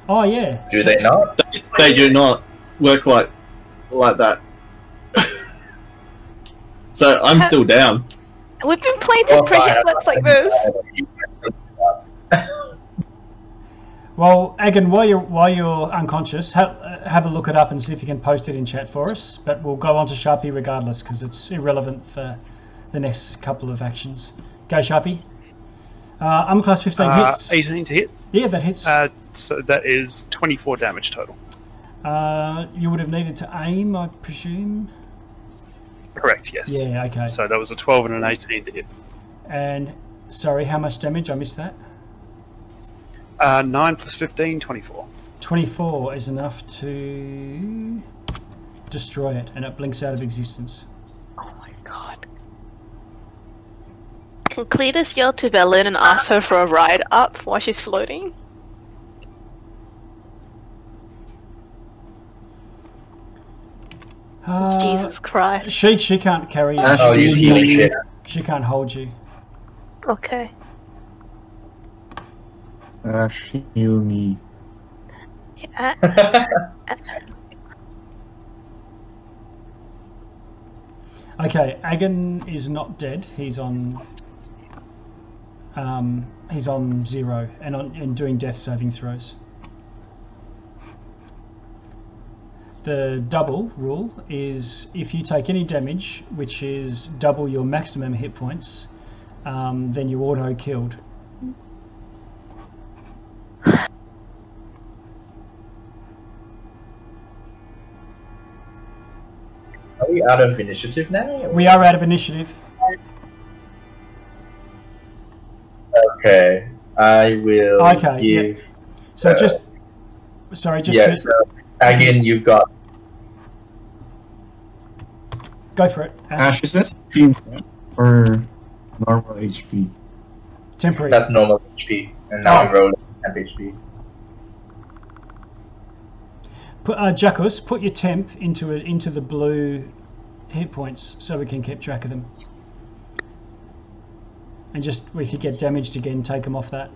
Oh yeah. Do they not? They, they do not work like like that. (laughs) so I'm uh, still down. We've been playing Well, temporary fine, hit points like gonna this. (laughs) Well, Agan, while you're while you're unconscious, have uh, have a look it up and see if you can post it in chat for us. But we'll go on to Sharpie regardless because it's irrelevant for the next couple of actions. Go Sharpie. Uh, I'm class 15 Uh, hits. 18 to hit. Yeah, that hits. Uh, so that is 24 damage total. Uh, you would have needed to aim, I presume. Correct, yes. Yeah. Okay. So that was a 12 and an 18 to hit. And sorry, how much damage? I missed that. Uh, 9 plus 15, 24. 24 is enough to destroy it, and it blinks out of existence. Oh my god. Can Cletus yell to Velen and ask her for a ride up while she's floating? Uh, Jesus Christ. She she can't carry you. Uh, oh, use do you healing shit. She can't hold you. Okay. Uh, Ash, heal me. Yeah, uh, (laughs) (laughs) Okay, Agan is not dead. He's on. Um, he's on zero and on and doing death saving throws. The double rule is if you take any damage, which is double your maximum hit points, um, then you auto killed. Are we out of initiative now? We are out of initiative. Okay. I will Okay, give. So Uh, just sorry, just yeah, to, so again, you've got go for it. Ash. Ash, is that 16 or normal HP? Temporary. that's normal HP, and now I'm rolling temp HP. Put, uh, Jackus, put your temp into it into the blue hit points so we can keep track of them. And just if you get damaged again, take them off that.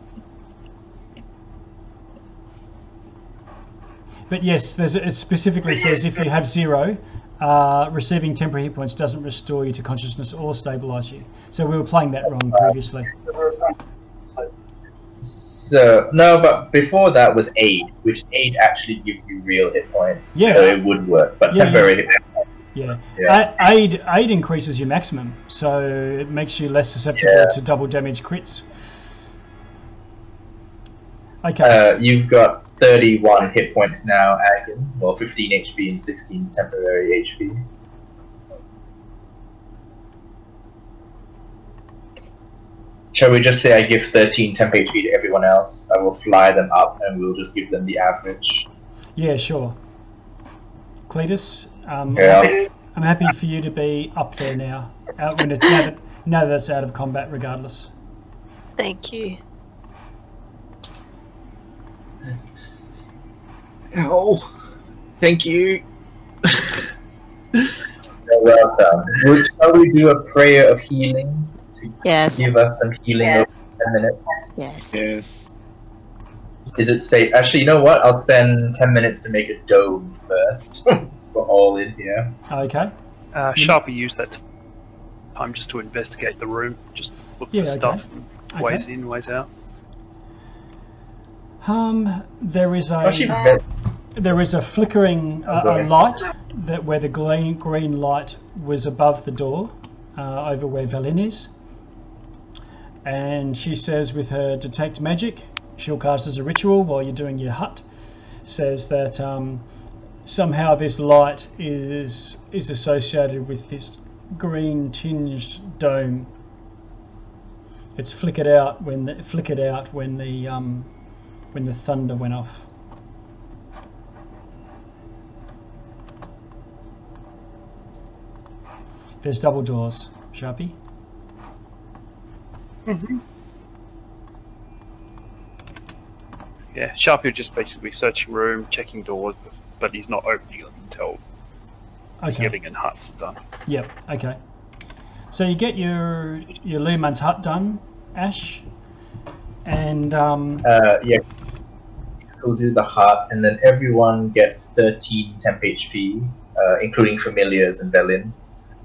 But yes, there's it specifically says if you have zero, uh, receiving temporary hit points doesn't restore you to consciousness or stabilize you. So we were playing that wrong previously. So no, but before that was aid, which aid actually gives you real hit points. Yeah. So it would work, but Yeah, temporary hit points. Yeah. Yeah. Aid aid increases your maximum, so it makes you less susceptible Yeah. to double damage crits. Okay. Uh, you've got 31 hit points now, Agan. Well, 15 HP and 16 temporary HP. Shall we just say I give 13 temp HP to everyone else? I will fly them up and we'll just give them the average. yeah, sure. Cletus, um, Yeah. I'm, happy, I'm happy for you to be up there now. Out when it, now that now that it's out of combat, regardless. Thank you. Oh, thank you. (laughs) You're welcome. Would, shall we do a prayer of healing to Yes. give us some healing over 10 minutes? Yes. Yes. Is it safe? Actually, you know what? I'll spend 10 minutes to make a dome first. (laughs) so we're all in here. Okay. Uh, Sharpie used that time just to investigate the room, just look Yeah, for okay. stuff, Okay. ways in, ways out. Um, there is a Actually, ve- there is a flickering uh, a light that where the green green light was above the door, uh, over where Valin is. And she says, with her detect magic, she'll cast as a ritual while you're doing your hut. Says that um, somehow this light is is associated with this green tinged dome. It's flickered out when the, flickered out when the um, when the thunder went off. There's double doors, Sharpie. Yeah, Sharpie would just basically searching room, checking doors, but he's not opening them until Okay. healing and huts are done. Yep. Okay. So you get your your Leomund's hut done, Ash, and um, uh, yeah. So we'll do the hut, and then everyone gets 13 temp HP, uh, including familiars and Belin.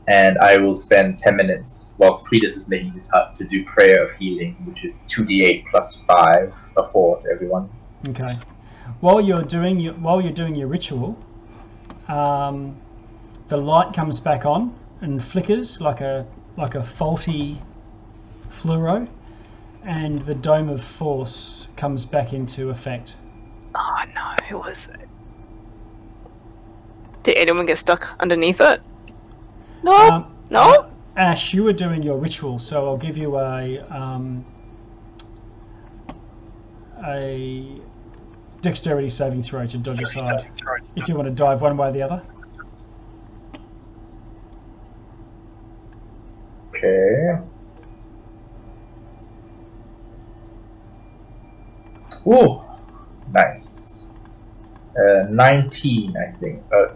And I will spend 10 minutes whilst Cletus is making his hut to do prayer of healing, which is 2d8 plus 5, or 4 for everyone. Okay. While you're doing your while you're doing your ritual, um, the light comes back on and flickers like a like a faulty fluoro, and the dome of force comes back into effect. Oh no, who was it? Did anyone get stuck underneath it? No, Um, no. Ash, you were doing your ritual, so I'll give you a um, a dexterity saving throw to dodge aside. If you want to dive one way or the other. Okay. Ooh, nice. Uh, 19, I think. Uh,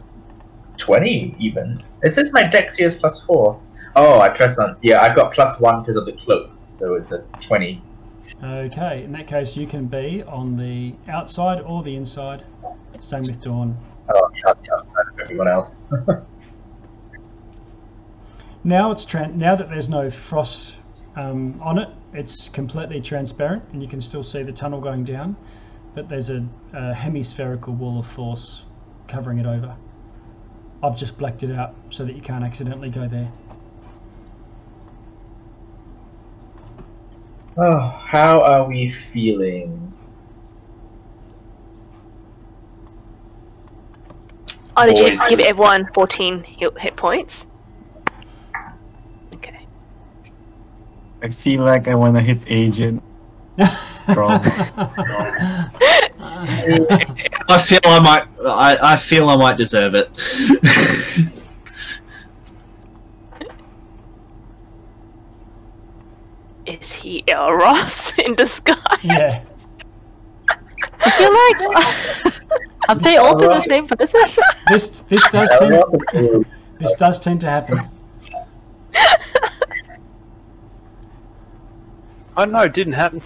20 even. It says my dex here is plus 4. Oh, I pressed on. Yeah, I got plus 1 because of the cloak, so it's a 20. Okay, in that case, you can be on the outside or the inside. Same with Dawn. Oh, yeah, yeah, everyone else. (laughs) Now it's tran- now that there's no frost um, on it, it's completely transparent, and you can still see the tunnel going down. But there's a, a hemispherical wall of force covering it over. I've just blacked it out so that you can't accidentally go there. Oh, how are we feeling? Oh, did you give everyone 14 hit, hit points? Okay. I feel like I want to hit Agent. (laughs) I feel I might. I, I feel I might deserve it. (laughs) Is he Elros in disguise? Yeah. I feel like (laughs) are they all the same person? This this (laughs) does tend, this does tend to happen. I know it didn't happen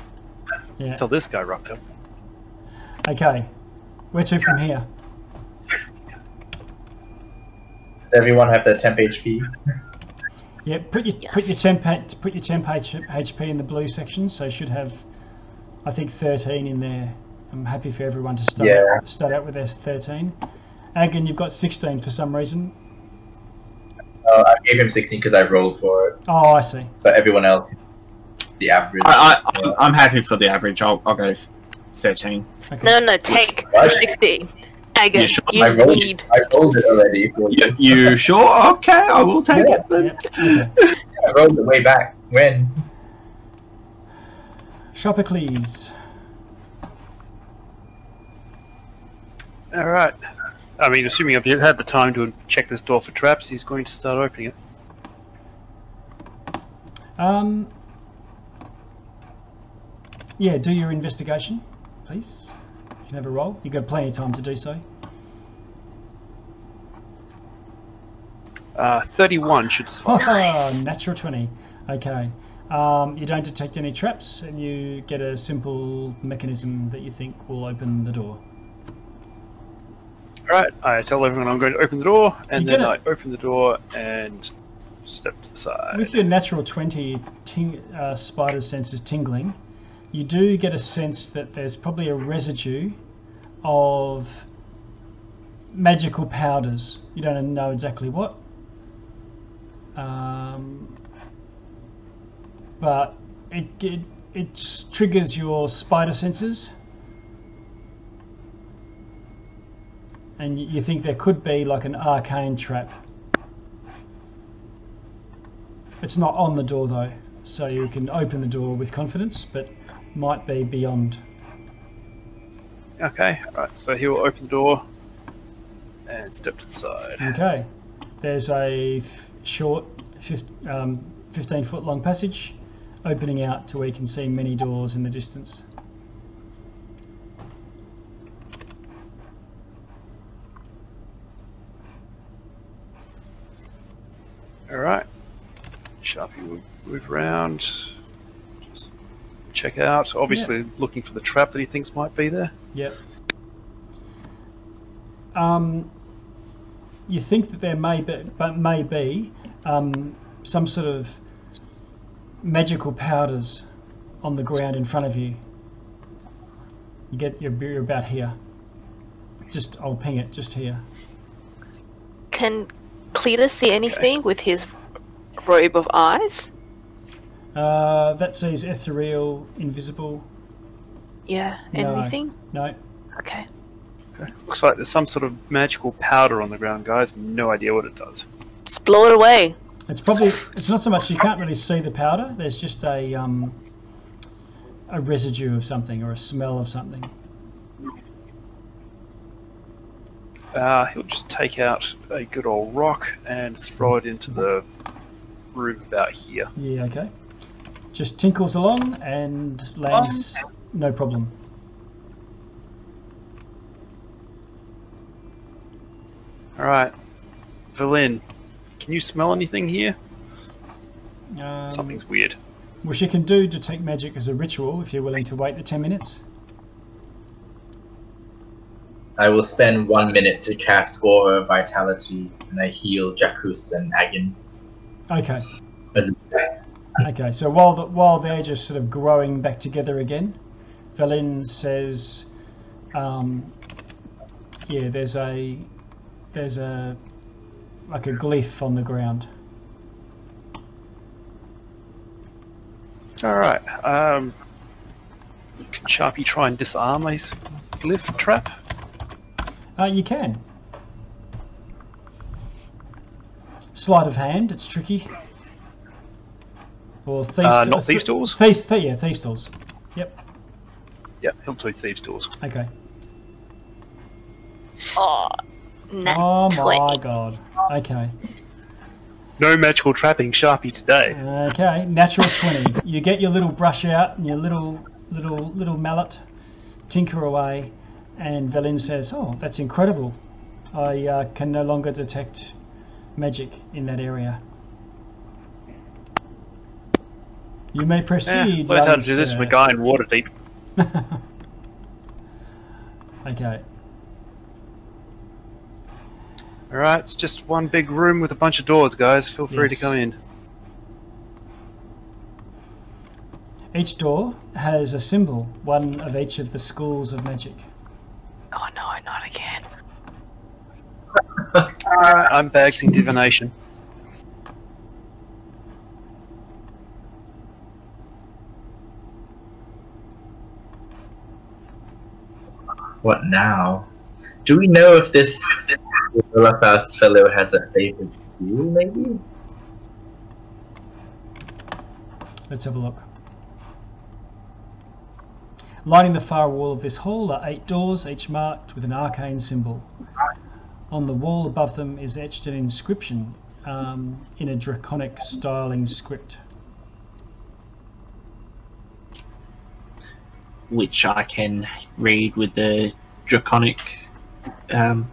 Yeah. until this guy rocked up. Okay. Where to from here? Does everyone have their temp HP? Yeah, put your put your temp H- put your temp H- HP in the blue section. So you should have, I think, thirteen in there. I'm happy for everyone to start Yeah. start out with S thirteen. Agan, you've got sixteen for some reason. Uh, I gave him 16 because I rolled for it, Oh, I see. but everyone else, the average. I, I, I'm- I'm happy for the average. I'll, I'll go 13. Okay. No, no, take What? 16. You sure? you I rolled, need. I rolled it already. You. You, you sure? Okay, I will take Yeah. it. Then. Yep. Okay. (laughs) I rolled it way back. When? Shoppercles. All right. I mean, assuming if you had the time to check this door for traps, he's going to start opening it. Um. Yeah, do your investigation, please. You can have a roll. You've got plenty of time to do so. Uh, 31 should suffice. Oh, natural 20. Okay. Um, you don't detect any traps, and you get a simple mechanism that you think will open the door. All right. I tell everyone I'm going to open the door, and then get I open the door and step to the side. With your natural 20 ting- uh, spider senses tingling, you do get a sense that there's probably a residue of magical powders. You don't know exactly what. Um, but it, it, it triggers your spider senses. And you think there could be like an arcane trap it's not on the door though, so you can open the door with confidence, but might be beyond. Okay. All right. So he will open the door and step to the side. Okay. There's a short, fif- um, 15 foot long passage opening out to where you can see many doors in the distance. All right. Sharpie will move around. Just check out. Obviously, looking for the trap that he thinks might be there. Yep. Um, you think that there may be, but may be um, some sort of magical powders on the ground in front of you. You get your you're about here. Just I'll ping it just here. Can Cletus see anything with his robe of eyes? Uh, that says ethereal, invisible. Yeah, No. anything? No, Okay. Looks like there's some sort of magical powder on the ground, guys. No idea what it does. Just blow it away. it's probably it's not so much you can't really see the powder. There's just a um, a residue of something or a smell of something. Uh, he'll just take out a good old rock and throw it into the room about here. Yeah, okay. Just tinkles along and lands no problem. All right, Valin, can you smell anything here? Um, Something's weird. Well, you can do detect magic as a ritual if you're willing to wait the 10 minutes. I will spend one minute to cast Aura Vitality, and I heal Jackus and Agin. Okay. Okay, so while the, while they're just sort of growing back together again, Valin says, um, "Yeah, there's a there's a like a glyph on the ground." All right. Um, can Sharpie try and disarm a s- glyph trap? Uh, you can. Sleight of hand. It's tricky. Or thieves. Uh, not thieves' tools? Thieves. Th- yeah, thieves tools. Yep. Yeah, he'll do thieves' tools. Okay. Oh, nat Oh 20. my god. Okay. No magical trapping Sharpie today. Okay. Natural twenty. You get your little brush out and your little little little mallet, tinker away, and Velin says, "Oh, that's incredible. I uh, can no longer detect magic in that area." You may Yeah, proceed. learned how to do this sir." from a guy in Waterdeep. (laughs) Okay. Alright, it's just one big room with a bunch of doors, guys. Feel free to Yes. come in. Each door has a symbol, one of each of the schools of magic. Oh no, not again. Alright, I'm Bagsing Divination. What now? Do we know if this Lafast fellow has a favorite school, maybe? Let's have a look. Lining the far wall of this hall are eight doors, each marked with an arcane symbol. On the wall above them is etched an inscription um, in a draconic styling script. which I can read with the draconic um,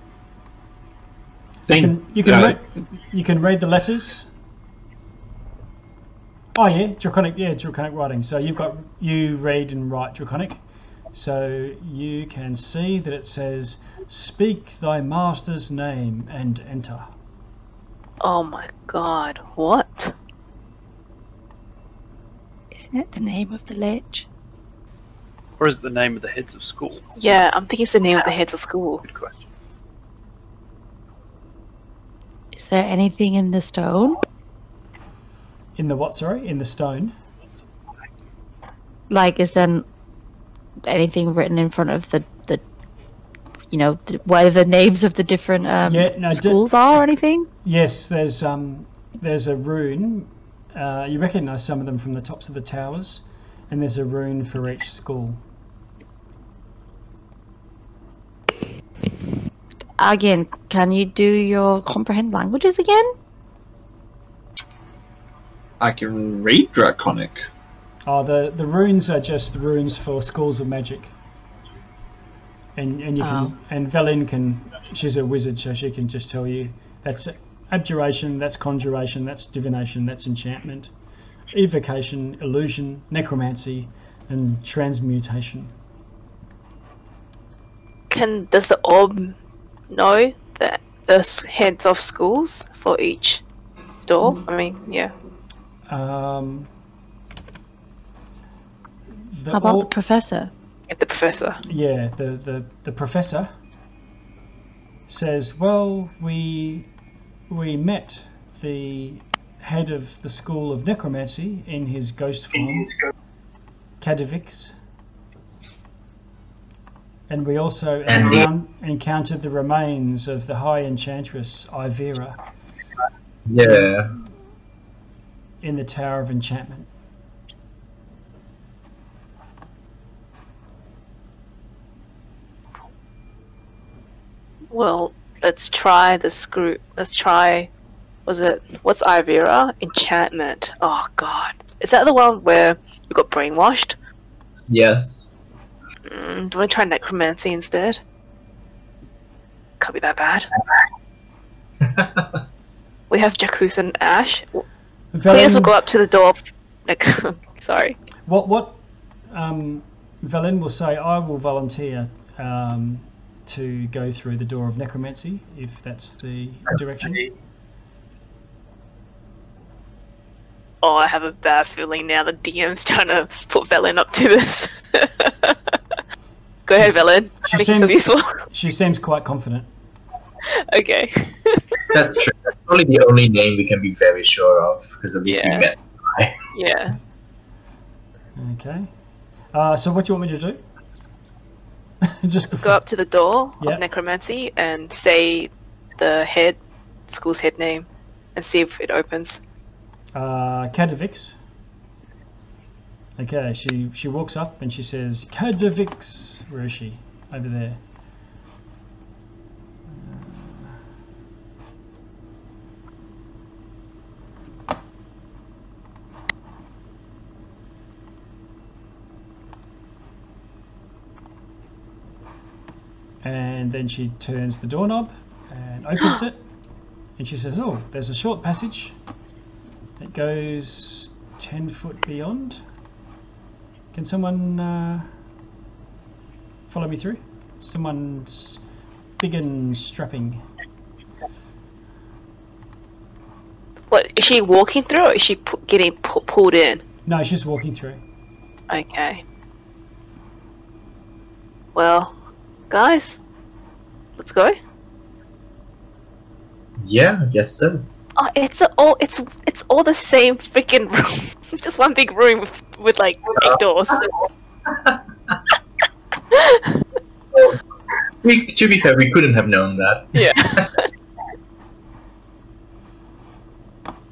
You can, you, can Uh, read, you can read the letters. Oh yeah, draconic. Yeah, draconic writing. So you've got you read and write draconic. So you can see that it says, "Speak thy master's name and enter." Oh my god, what? Isn't it the name of the lich? Or is it the name of the heads of school? Yeah, I'm thinking it's the name of the heads of school. Good question. Is there anything in the stone? In the what? Sorry, in the stone. Like, is there anything written in front of the, the you know, where the names of the different um, Yeah, no, schools are or anything? Yes, there's um, there's a rune. Uh, you recognise some of them from the tops of the towers, and there's a rune for each school. Again, can you do your comprehend languages again? I can read draconic. Oh, the the runes are just the runes for schools of magic. And and you can Oh. and Velin can she's a wizard, so she can just tell you that's abjuration, that's conjuration, that's divination, that's enchantment, evocation, illusion, necromancy, and transmutation. Can does the orb know that the heads of schools for each door? I mean, yeah. Um, the How about or- the professor? Get the professor. yeah, the, the, the professor says, Well, we we met the head of the school of necromancy in his ghost form, Kadivix. And we also And the- encountered the remains of the high enchantress Ivera Yeah. in the Tower of Enchantment. Well, let's try this group. Let's try. Was it what's Ivera? Enchantment. Oh God, is that the one where you got brainwashed? Yes. Mm, do you want to try necromancy instead? Can't be that bad. (laughs) We have Jackus and Ash. Please, will go up to the door. Like, (laughs) sorry. What what um, Velen will say? I will volunteer um, to go through the door of necromancy if that's the direction. Oh, I have a bad feeling now. The DM's trying to put Velen up to this. (laughs) go ahead, Velen. she seems, useful. She seems quite confident. okay. (laughs) That's true. That's probably the only name we can be very sure of, because at least Yeah. we met. yeah. Okay. Uh, so what do you want me to do? (laughs) Just Go up to the door Yeah. of necromancy and say the head, school's head name, and see if it opens. Uh, Kadivix. Okay, she, she walks up and she says, Kajavix! Where is she? Over there. And then she turns the doorknob and opens it. And she says, oh, there's a short passage that goes 10 foot beyond. Can someone uh, follow me through? Someone's big and strapping. What is she walking through, or is she pu- getting pu- pulled in? No, she's just walking through. Okay. Well, guys, let's go. Yeah, I guess so. Oh, it's a, all it's it's all the same freaking room. (laughs) It's just one big room with, with like big doors. (laughs) We, to be fair, we couldn't have known that. yeah. (laughs)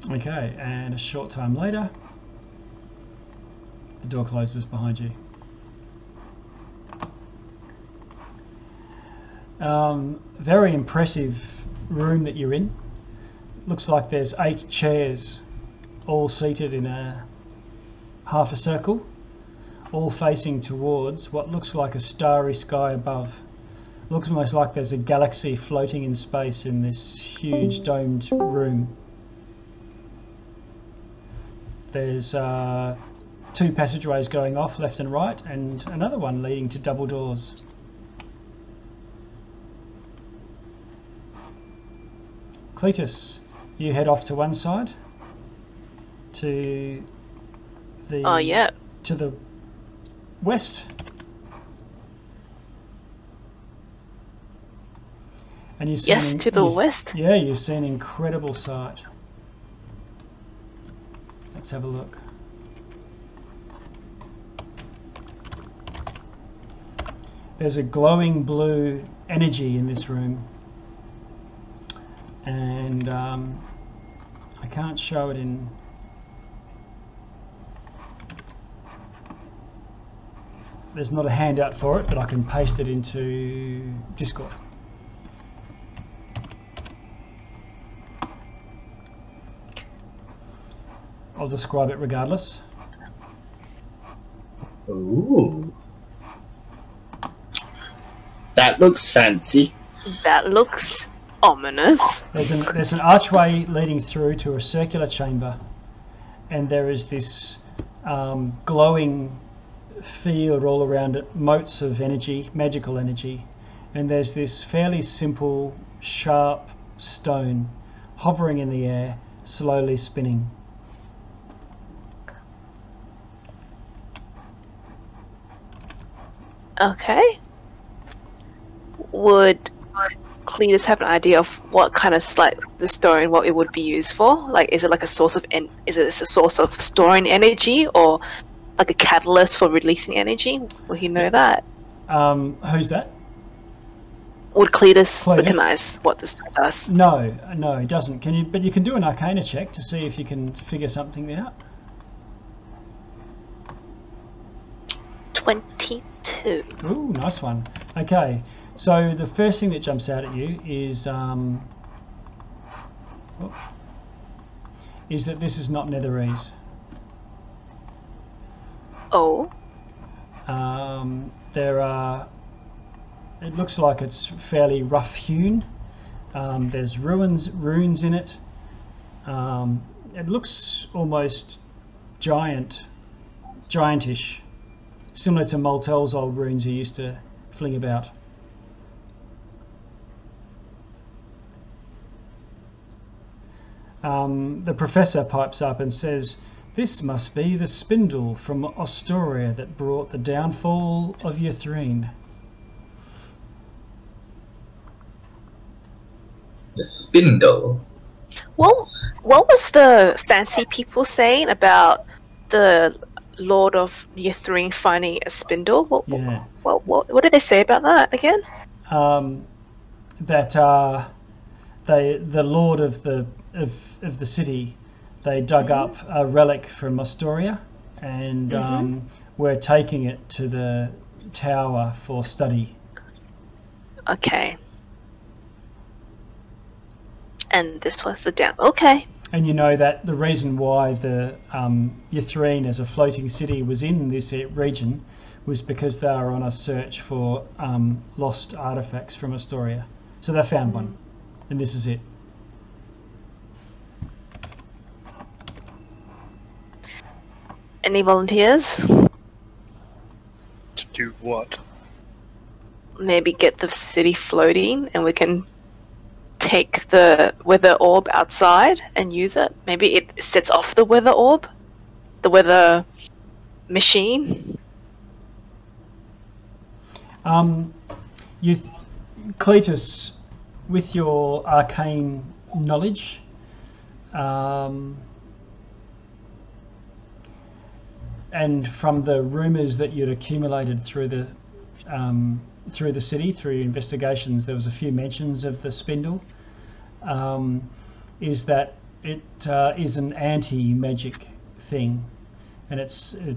Okay, and a short time later, the door closes behind you. Um, very impressive room that you're in. Looks like there's eight chairs, all seated in a half a circle, all facing towards what looks like a starry sky above. Looks almost like there's a galaxy floating in space in this huge domed room. There's uh, two passageways going off left and right, and another one leading to double doors. Cletus, you head off to one side to the Oh yeah. to the west. And you see Yes, an- to the west. Yeah, you see an incredible sight. Let's have a look. There's a glowing blue energy in this room. And um, I can't show it in. There's not a handout for it, but I can paste it into Discord. I'll describe it regardless. Ooh. That looks fancy. That looks ominous. There's an there's an archway leading through to a circular chamber, and there is this um, glowing field all around it, motes of energy, magical energy, and there's this fairly simple, sharp stone hovering in the air, slowly spinning. Okay. Would Cletus have an idea of what kind of like the stone, what it would be used for? Like, is it like a source of en- is it a source of storing energy or like a catalyst for releasing energy? Will he know that? Um, who's that? Would Cletus, Cletus? recognize what the stone does? No, no, it doesn't. Can you? But you can do an Arcana check to see if you can figure something out. Twenty-two. Ooh, nice one. Okay, so the first thing that jumps out at you is um, is that this is not Netherese. Oh, Um, there are. It looks like it's fairly rough hewn. Um, there's ruins, runes in it. Um, it looks almost giant, giantish, similar to Moltel's old runes he used to fling about. Um, the professor pipes up and says, This must be the spindle from Ostoria that brought the downfall of Ythryn. The spindle. what what was the fancy people saying about the Lord of Ythryn finding a spindle? What, Yeah. what, what, what did they say about that again? Um, that uh, they, the lord of the of, of the city, they dug up a relic from Ostoria and um, were taking it to the tower for study. Okay. And this was the down. Okay. and you know that the reason why the um, as a floating city was in this region was because they were on a search for um, lost artifacts from Ostoria. So they found one, and this is it. Any volunteers? To do what? Maybe get the city floating and we can take the weather orb outside and use it. Maybe it sets off the weather orb? The weather machine? Um, you, th- Cletus, with your arcane knowledge, um, and from the rumours that you'd accumulated through the um, through the city through investigations, there was a few mentions of the spindle. Um, is that it uh, is an anti-magic thing, and it's it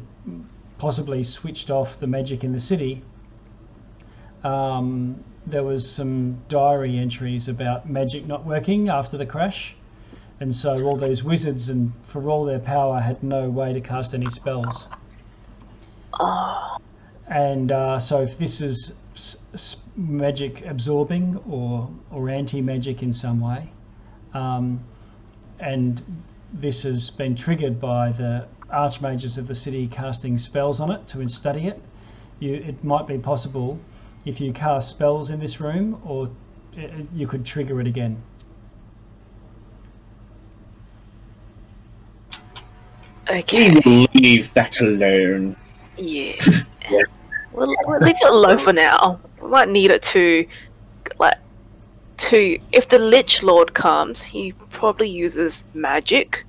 possibly switched off the magic in the city um, there was some diary entries about magic not working after the crash, and so all these wizards and for all their power had no way to cast any spells. And uh, so if this is magic absorbing or or anti magic in some way, um, and this has been triggered by the archmages of the city casting spells on it to study it, you it might be possible if you cast spells in this room, or uh, you could trigger it again. Okay. We will leave that alone. (laughs) Yeah. we'll, we'll leave it alone for now. We might need it to, like, to. If the Lich Lord comes, he probably uses magic.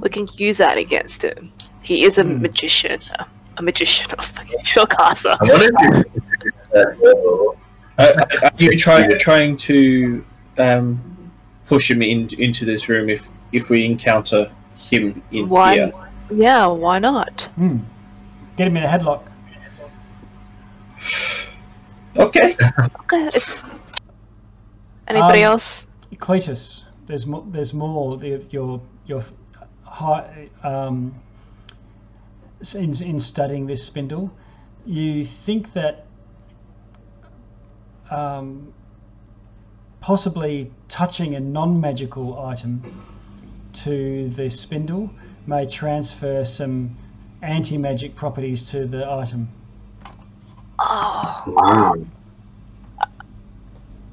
We can use that against him. He is a Hmm. magician. A, a magician of (laughs) spellcaster. I wonder if you that level. Uh, are you trying trying to um, push him in, into this room if if we encounter him in Why? here? Yeah, why not? Hmm. Get him in a headlock. Okay. Okay. Anybody Um, else? Cletus, there's more. There's more. The, your your high, um, in in studying this spindle, you think that um, possibly touching a non-magical item to the spindle may transfer some anti-magic properties to the item. Oh,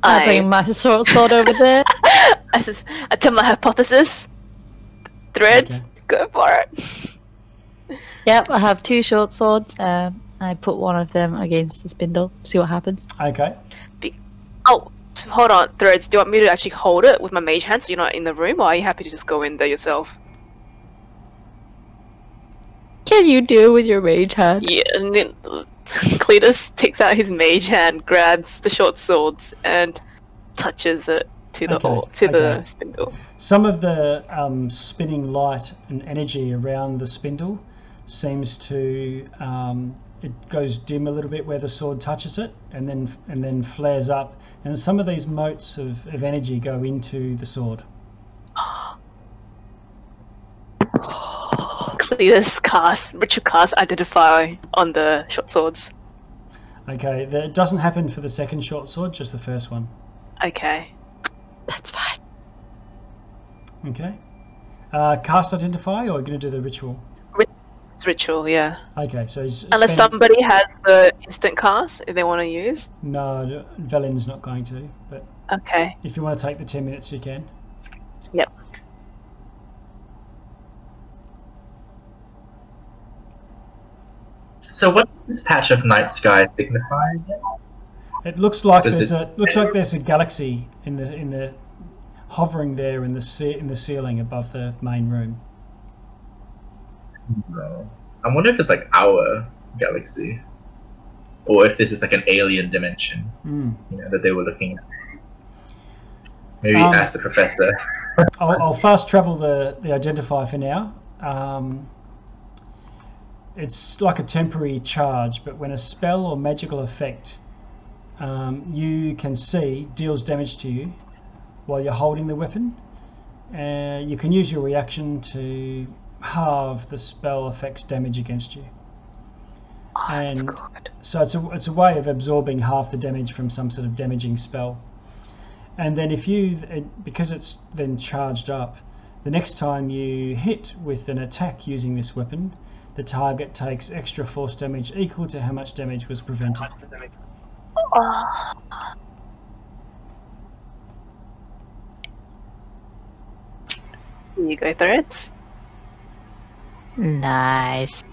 I I, bring my sword, sword over there. I, I tell my hypothesis. Threads, Okay. go for it. Yep, I have two short swords. Um, I put one of them against the spindle. See what happens. Okay. Oh, hold on, Threads. Do you want me to actually hold it with my mage hand so you're not in the room, or are you happy to just go in there yourself? Can you do it with your mage hand? Yeah, and then (laughs) Cletus takes out his mage hand, grabs the short swords, and touches it to the Okay, or- to the okay. spindle. Some of the um, spinning light and energy around the spindle seems to um, it goes dim a little bit where the sword touches it, and then and then flares up. And some of these motes of, of energy go into the sword. Cletus cast ritual cast identify on the short swords. Okay, that doesn't happen for the second short sword, just the first one. Okay. That's fine. Okay. Uh, cast identify, or are you going to do the ritual? It's ritual, yeah. Okay, so he's Unless spend- somebody has the instant cast if they want to use. No, Velin's not going to. But Okay. if you want to take the ten minutes, you can. Yep. So what does this patch of night sky signify? It looks like Does there's it- a looks like there's a galaxy in the in the hovering there in the ce- in the ceiling above the main room. No. I wonder if it's like our galaxy, or if this is like an alien dimension, Hmm. you know, that they were looking at. Maybe Um, ask the professor. (laughs) I'll, I'll fast travel the the identify for now. Um, it's like a temporary charge, but when a spell or magical effect um, you can see deals damage to you while you're holding the weapon, Uh, you can use your reaction to halve the spell effect's damage against you. Oh, that's And- good. So it's a, it's a way of absorbing half the damage from some sort of damaging spell. And then if you, it- because it's then charged up, the next time you hit with an attack using this weapon, the target takes extra force damage equal to how much damage was prevented. Oh. You go, threads. Nice.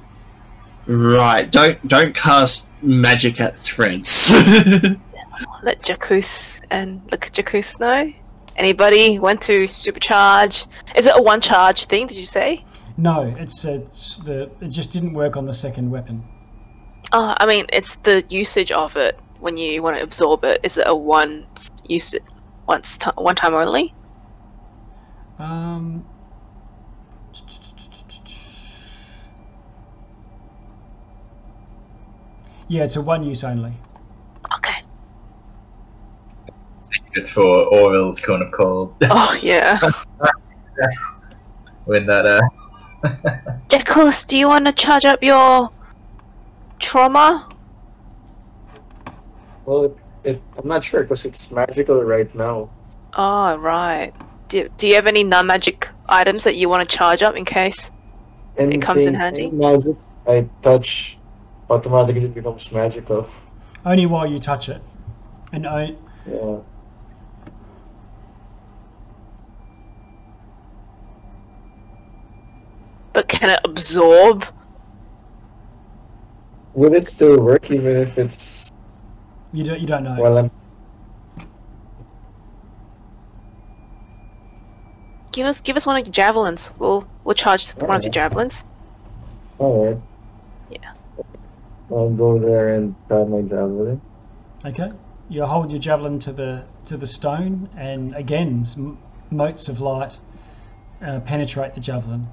Right. Don't don't cast magic at threads. (laughs) Let Jackus and look Jackus know. Anybody want to supercharge? Is it a one charge thing? Did you say? No, it's, it's the it just didn't work on the second weapon. Oh, I mean, it's the usage of it when you want to absorb it. Is it a one use it once ti one time only? Um, yeah, it's a one use only. Okay. Good for Orville's Cone of Cold. (laughs) Oh yeah. (laughs) when that uh (laughs) Jackus, do you want to charge up your trauma? Well, it, it, I'm not sure because it's magical right now. Oh right. Do, do you have any non-magic items that you want to charge up in case? It comes in Anything handy. Magic I touch automatically becomes magical. Only while you touch it, and o- Yeah. But can it absorb? Will it still work even if it's you don't you don't know. while I'm Give us give us one of your javelins. We'll we'll charge one of your javelins. alright? Yeah. I'll go there and try my javelin. Okay, you hold your javelin to the to the stone, and again, some motes of light uh, penetrate the javelin.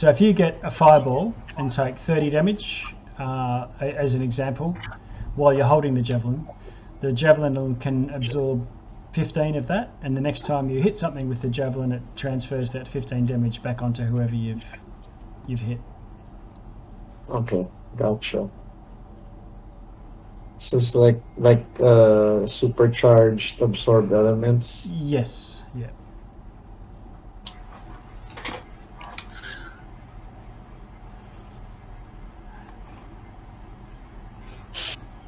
So if you get a fireball and take 30 damage, uh, as an example, while you're holding the javelin, the javelin can absorb 15 of that, and the next time you hit something with the javelin, it transfers that 15 damage back onto whoever you've you've hit. Okay, gotcha. So it's like like uh supercharged absorb elements. Yes, yeah.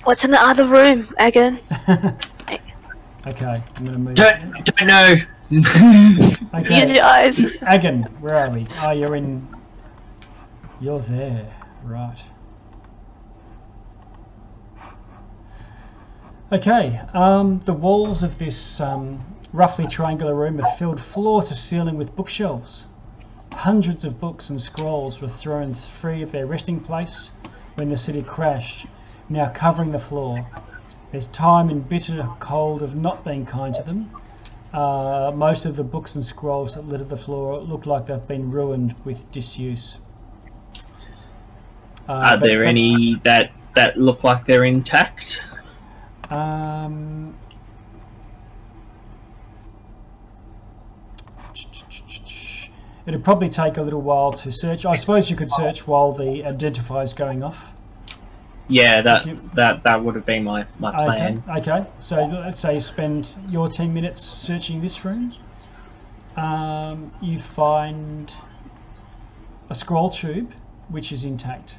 What's in the other room, Agan? (laughs) okay, I'm gonna move. don't don't know. (laughs) Use your eyes. Agan, where are we? Oh, you're in. You're there, right? Okay. Um, the walls of this um, roughly triangular room are filled floor to ceiling with bookshelves. Hundreds of books and scrolls were thrown free of their resting place when the city crashed, now covering the floor. There's time and bitter cold of not being kind to them. Uh, most of the books and scrolls that litter the floor look like they've been ruined with disuse. Uh, Are but- there but, any that that look like they're intact? Um, it'd probably take a little while to search. I suppose you could search while the identifier's going off. Yeah, that you. that that would have been my my plan. okay. So let's say you spend your 10 minutes searching this room. Um, you find a scroll tube which is intact.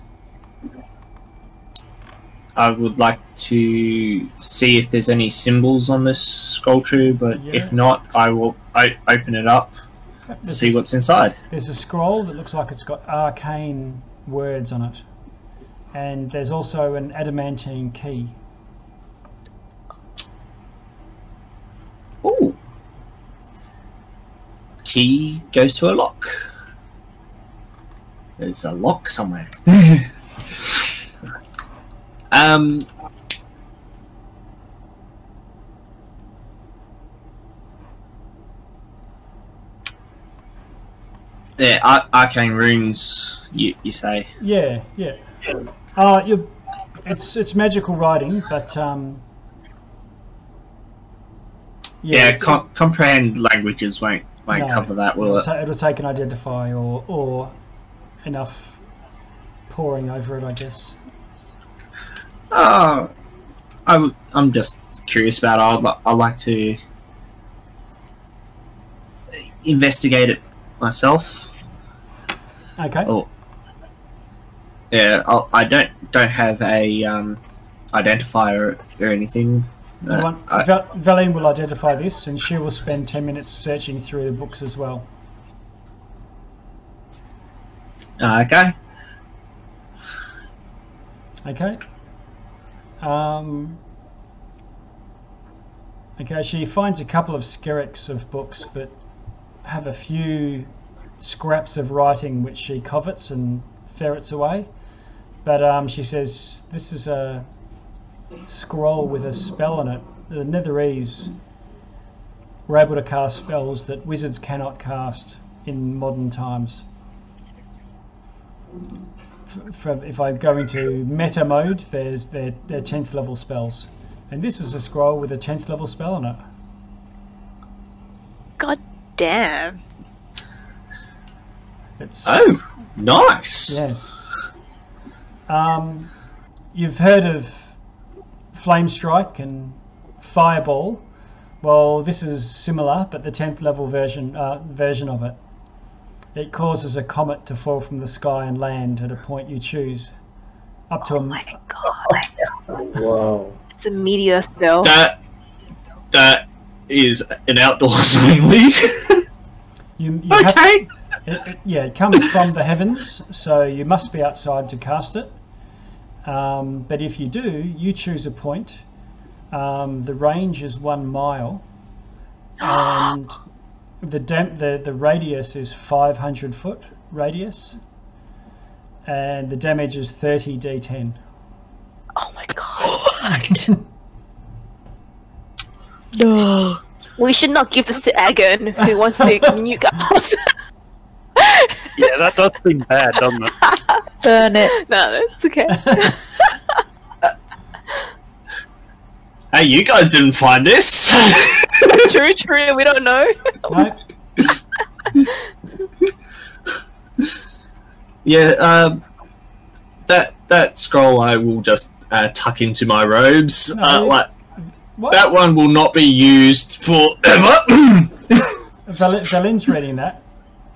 I would like to see if there's any symbols on this scroll tube, but Yeah. if not, I will o- open it up to There's see a- what's inside. There's a scroll that looks like it's got arcane words on it. And there's also an adamantine key. Ooh. Key goes to a lock. There's a lock somewhere. (laughs) um. Yeah, arcane runes. You, you say? Yeah, yeah. Uh, you, it's it's magical writing, but um, Yeah, it's- com- comprehend languages won't won't No. cover that, will it'll, it? ta- it'll take an identify or or enough pouring over it, I guess. Oh, I w- I'm just curious about. it. I'd, li- I'd like to investigate it myself. Okay. Oh, yeah. I'll, I don't don't have a um, identifier or anything. Uh, want, I- Val- Valine will identify this, and she will spend ten minutes searching through the books as well. uh, okay. Okay. Um, okay, she finds a couple of skerricks of books that have a few scraps of writing which she covets and ferrets away. But um, she says this is a scroll with a spell on it. The Netherese were able to cast spells that wizards cannot cast in modern times from if I go into meta mode, there's their their tenth level spells, and this is a scroll with a tenth level spell on it. God damn. It's Oh, nice. yes. Um, you've heard of flame strike and fireball. Well, this is similar, but the tenth level version uh, version of it. It causes a comet to fall from the sky and land at a point you choose, up to Oh a my god. Wow. It's a meteor spell. That that is an outdoors (laughs) only. you, you have okay. It, (coughs) it, yeah, it comes from the heavens, so you must be outside to cast it. Um, but if you do, you choose a point. Um, the range is one mile, (gasps) and the dam- the the radius is five hundred foot radius, and the damage is thirty d10. Oh my god. (laughs) no. We should not give this to Agon, who wants to (laughs) nuke us. Yeah, that does seem bad, doesn't it? (laughs) Burn it. no, that's okay. (laughs) Hey, you guys didn't find this. (laughs) true, true. We don't know. No, yeah. Um. That that scroll I will just uh, tuck into my robes. Uh, like what? that one will not be used forever. Val- Valin's reading that.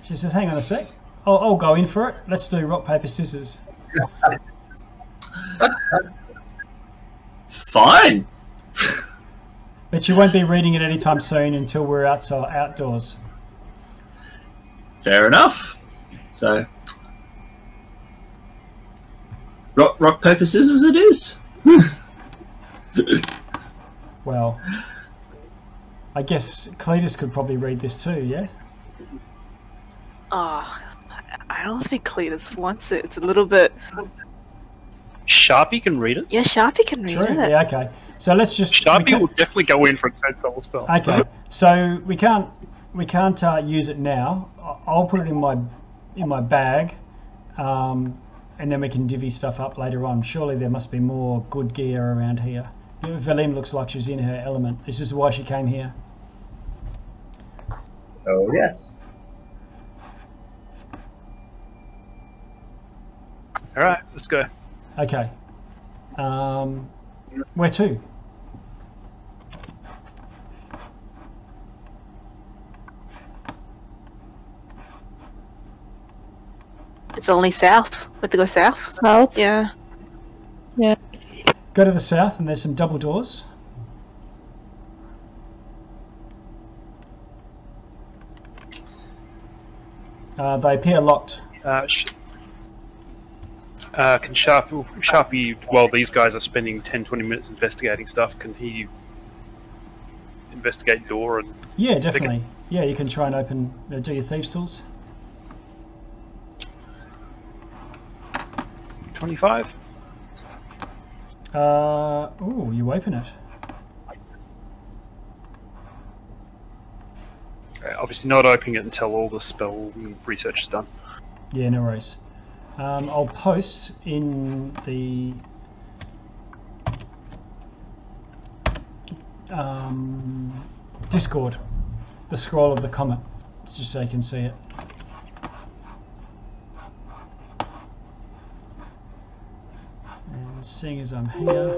She says, "Hang on a sec. I'll, I'll go in for it. Let's do rock paper scissors." Fine. But you won't be reading it anytime soon until we're outside outdoors. Fair enough. So, rock, rock, paper, scissors. It is. (laughs) Well, I guess Cletus could probably read this too, yeah? Oh, I don't think Cletus wants it. It's a little bit. Sharpie can read it. Yeah, Sharpie can read True. it. Yeah, okay. So let's just. we Sharpie can't- will definitely go in for a third level spell. Okay. So we can't we can't uh, use it now. I- I'll put it in my in my bag, um, and then we can divvy stuff up later on. Surely there must be more good gear around here. You know, Valine looks like she's in her element. This is why she came here. Oh yes. All right, let's go. Okay. Um, where to? It's only south. We have to go south. South. Yeah. Yeah. Go to the south, and there's some double doors. Uh, they appear locked. Uh, sh- uh, can Sharpie, Sharpie, while these guys are spending 10 20 minutes investigating stuff, can he investigate door and. Yeah, definitely. Yeah, you can try and open, uh, do your thieves' tools. 25? Uh, oh, you open it. Okay, obviously not opening it until all the spell research is done. Yeah, no worries. Um, I'll post in the um, Discord the scroll of the comet, just so you can see it. And seeing as I'm here,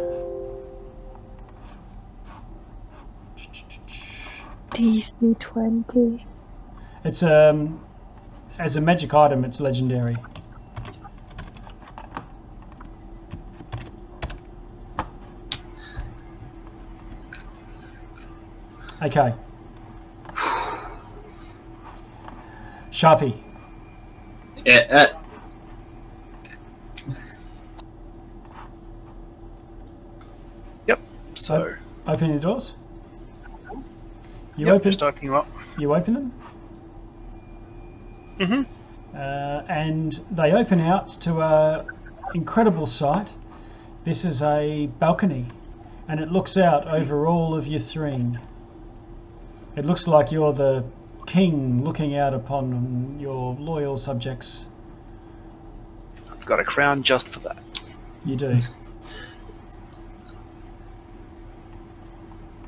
DC 20. it's um as a magic item, it's legendary. Okay. Sharpie, Yeah, uh, So open your doors. You yep, open just opening you up. you open them, Mhm. uh, and they open out to a incredible sight. This is a balcony, and it looks out over all of Ythryn. It looks like you're the king looking out upon your loyal subjects. I've got a crown just for that. You do.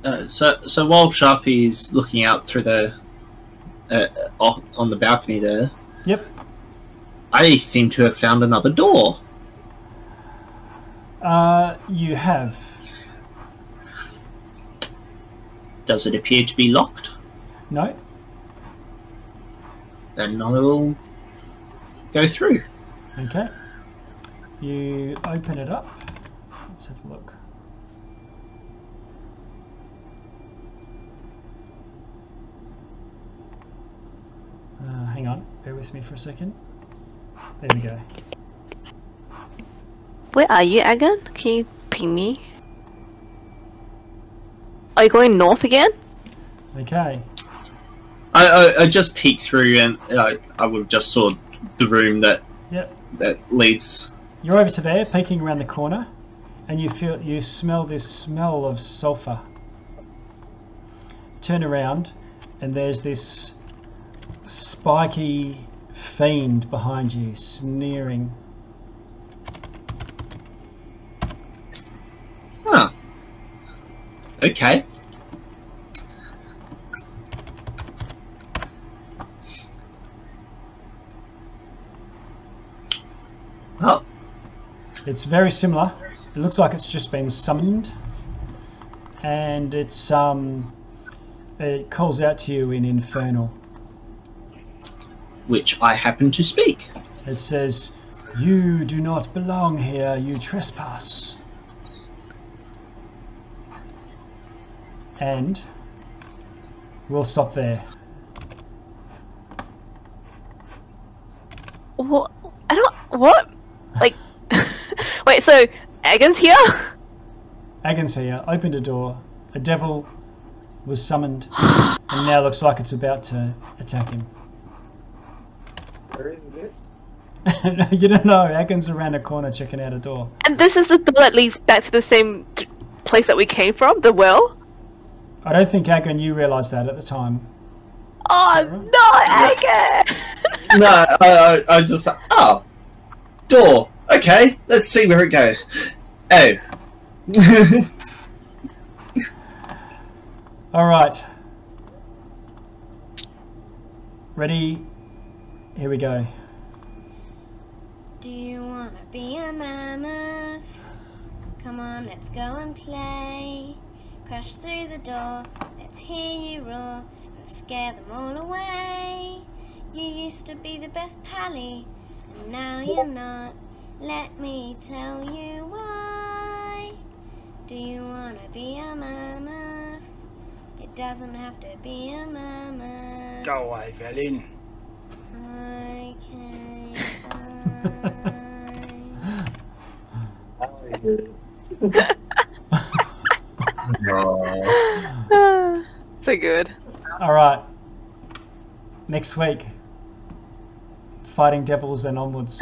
uh, so so while Sharpie's looking out through the uh, on the balcony there, Yep. I seem to have found another door. Uh, you have. Does it appear to be locked? No. Then I will go through. Okay. You open it up. Let's have a look. Uh, hang on, bear with me for a second. There we go. Where are you again? Can you ping me? Are you going north again? Okay. I, I, I just peeked through and uh, I, I would have just saw the room that Yep. that leads. You're over to there, peeking around the corner, and you feel you smell this smell of sulfur. Turn around, and there's this spiky fiend behind you, sneering. Huh. Okay. It's very similar. It looks like it's just been summoned, and it's um, it calls out to you in infernal. which I happen to speak. It says, "You do not belong here. You trespass." And we'll stop there. What? I don't. What? Like, wait. So Agon's here? Agon's here opened a door. A devil was summoned, (gasps) and now looks like it's about to attack him. Where is this? (laughs) you don't know. Agon's around a corner checking out a door. And this is the door that leads back to the same place that we came from, the well. I don't think Agon, you realised that at the time. Oh that right? no, Agon! no, I, I, I just oh, door. Okay, let's see where it goes. Oh, (laughs) All right. Ready? Here we go. Do you wanna be a mammoth? Come on, let's go and play. Crash through the door, let's hear you roar and scare them all away. You used to be the best pally, and now you're not. Let me tell you why. Do you wanna be a mammoth? It doesn't have to be a mammoth. Go away, Velin. I can't Oh. (laughs) so good. All right. Next week. Fighting devils and onwards.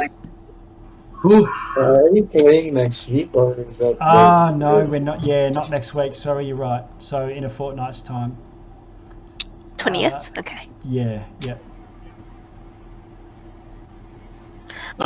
Whew. Are you playing next week or is that? Ah, no, we're not. Yeah, not next week. Sorry, you're right. So in a fortnight's time. Twentieth. okay. Yeah, yep.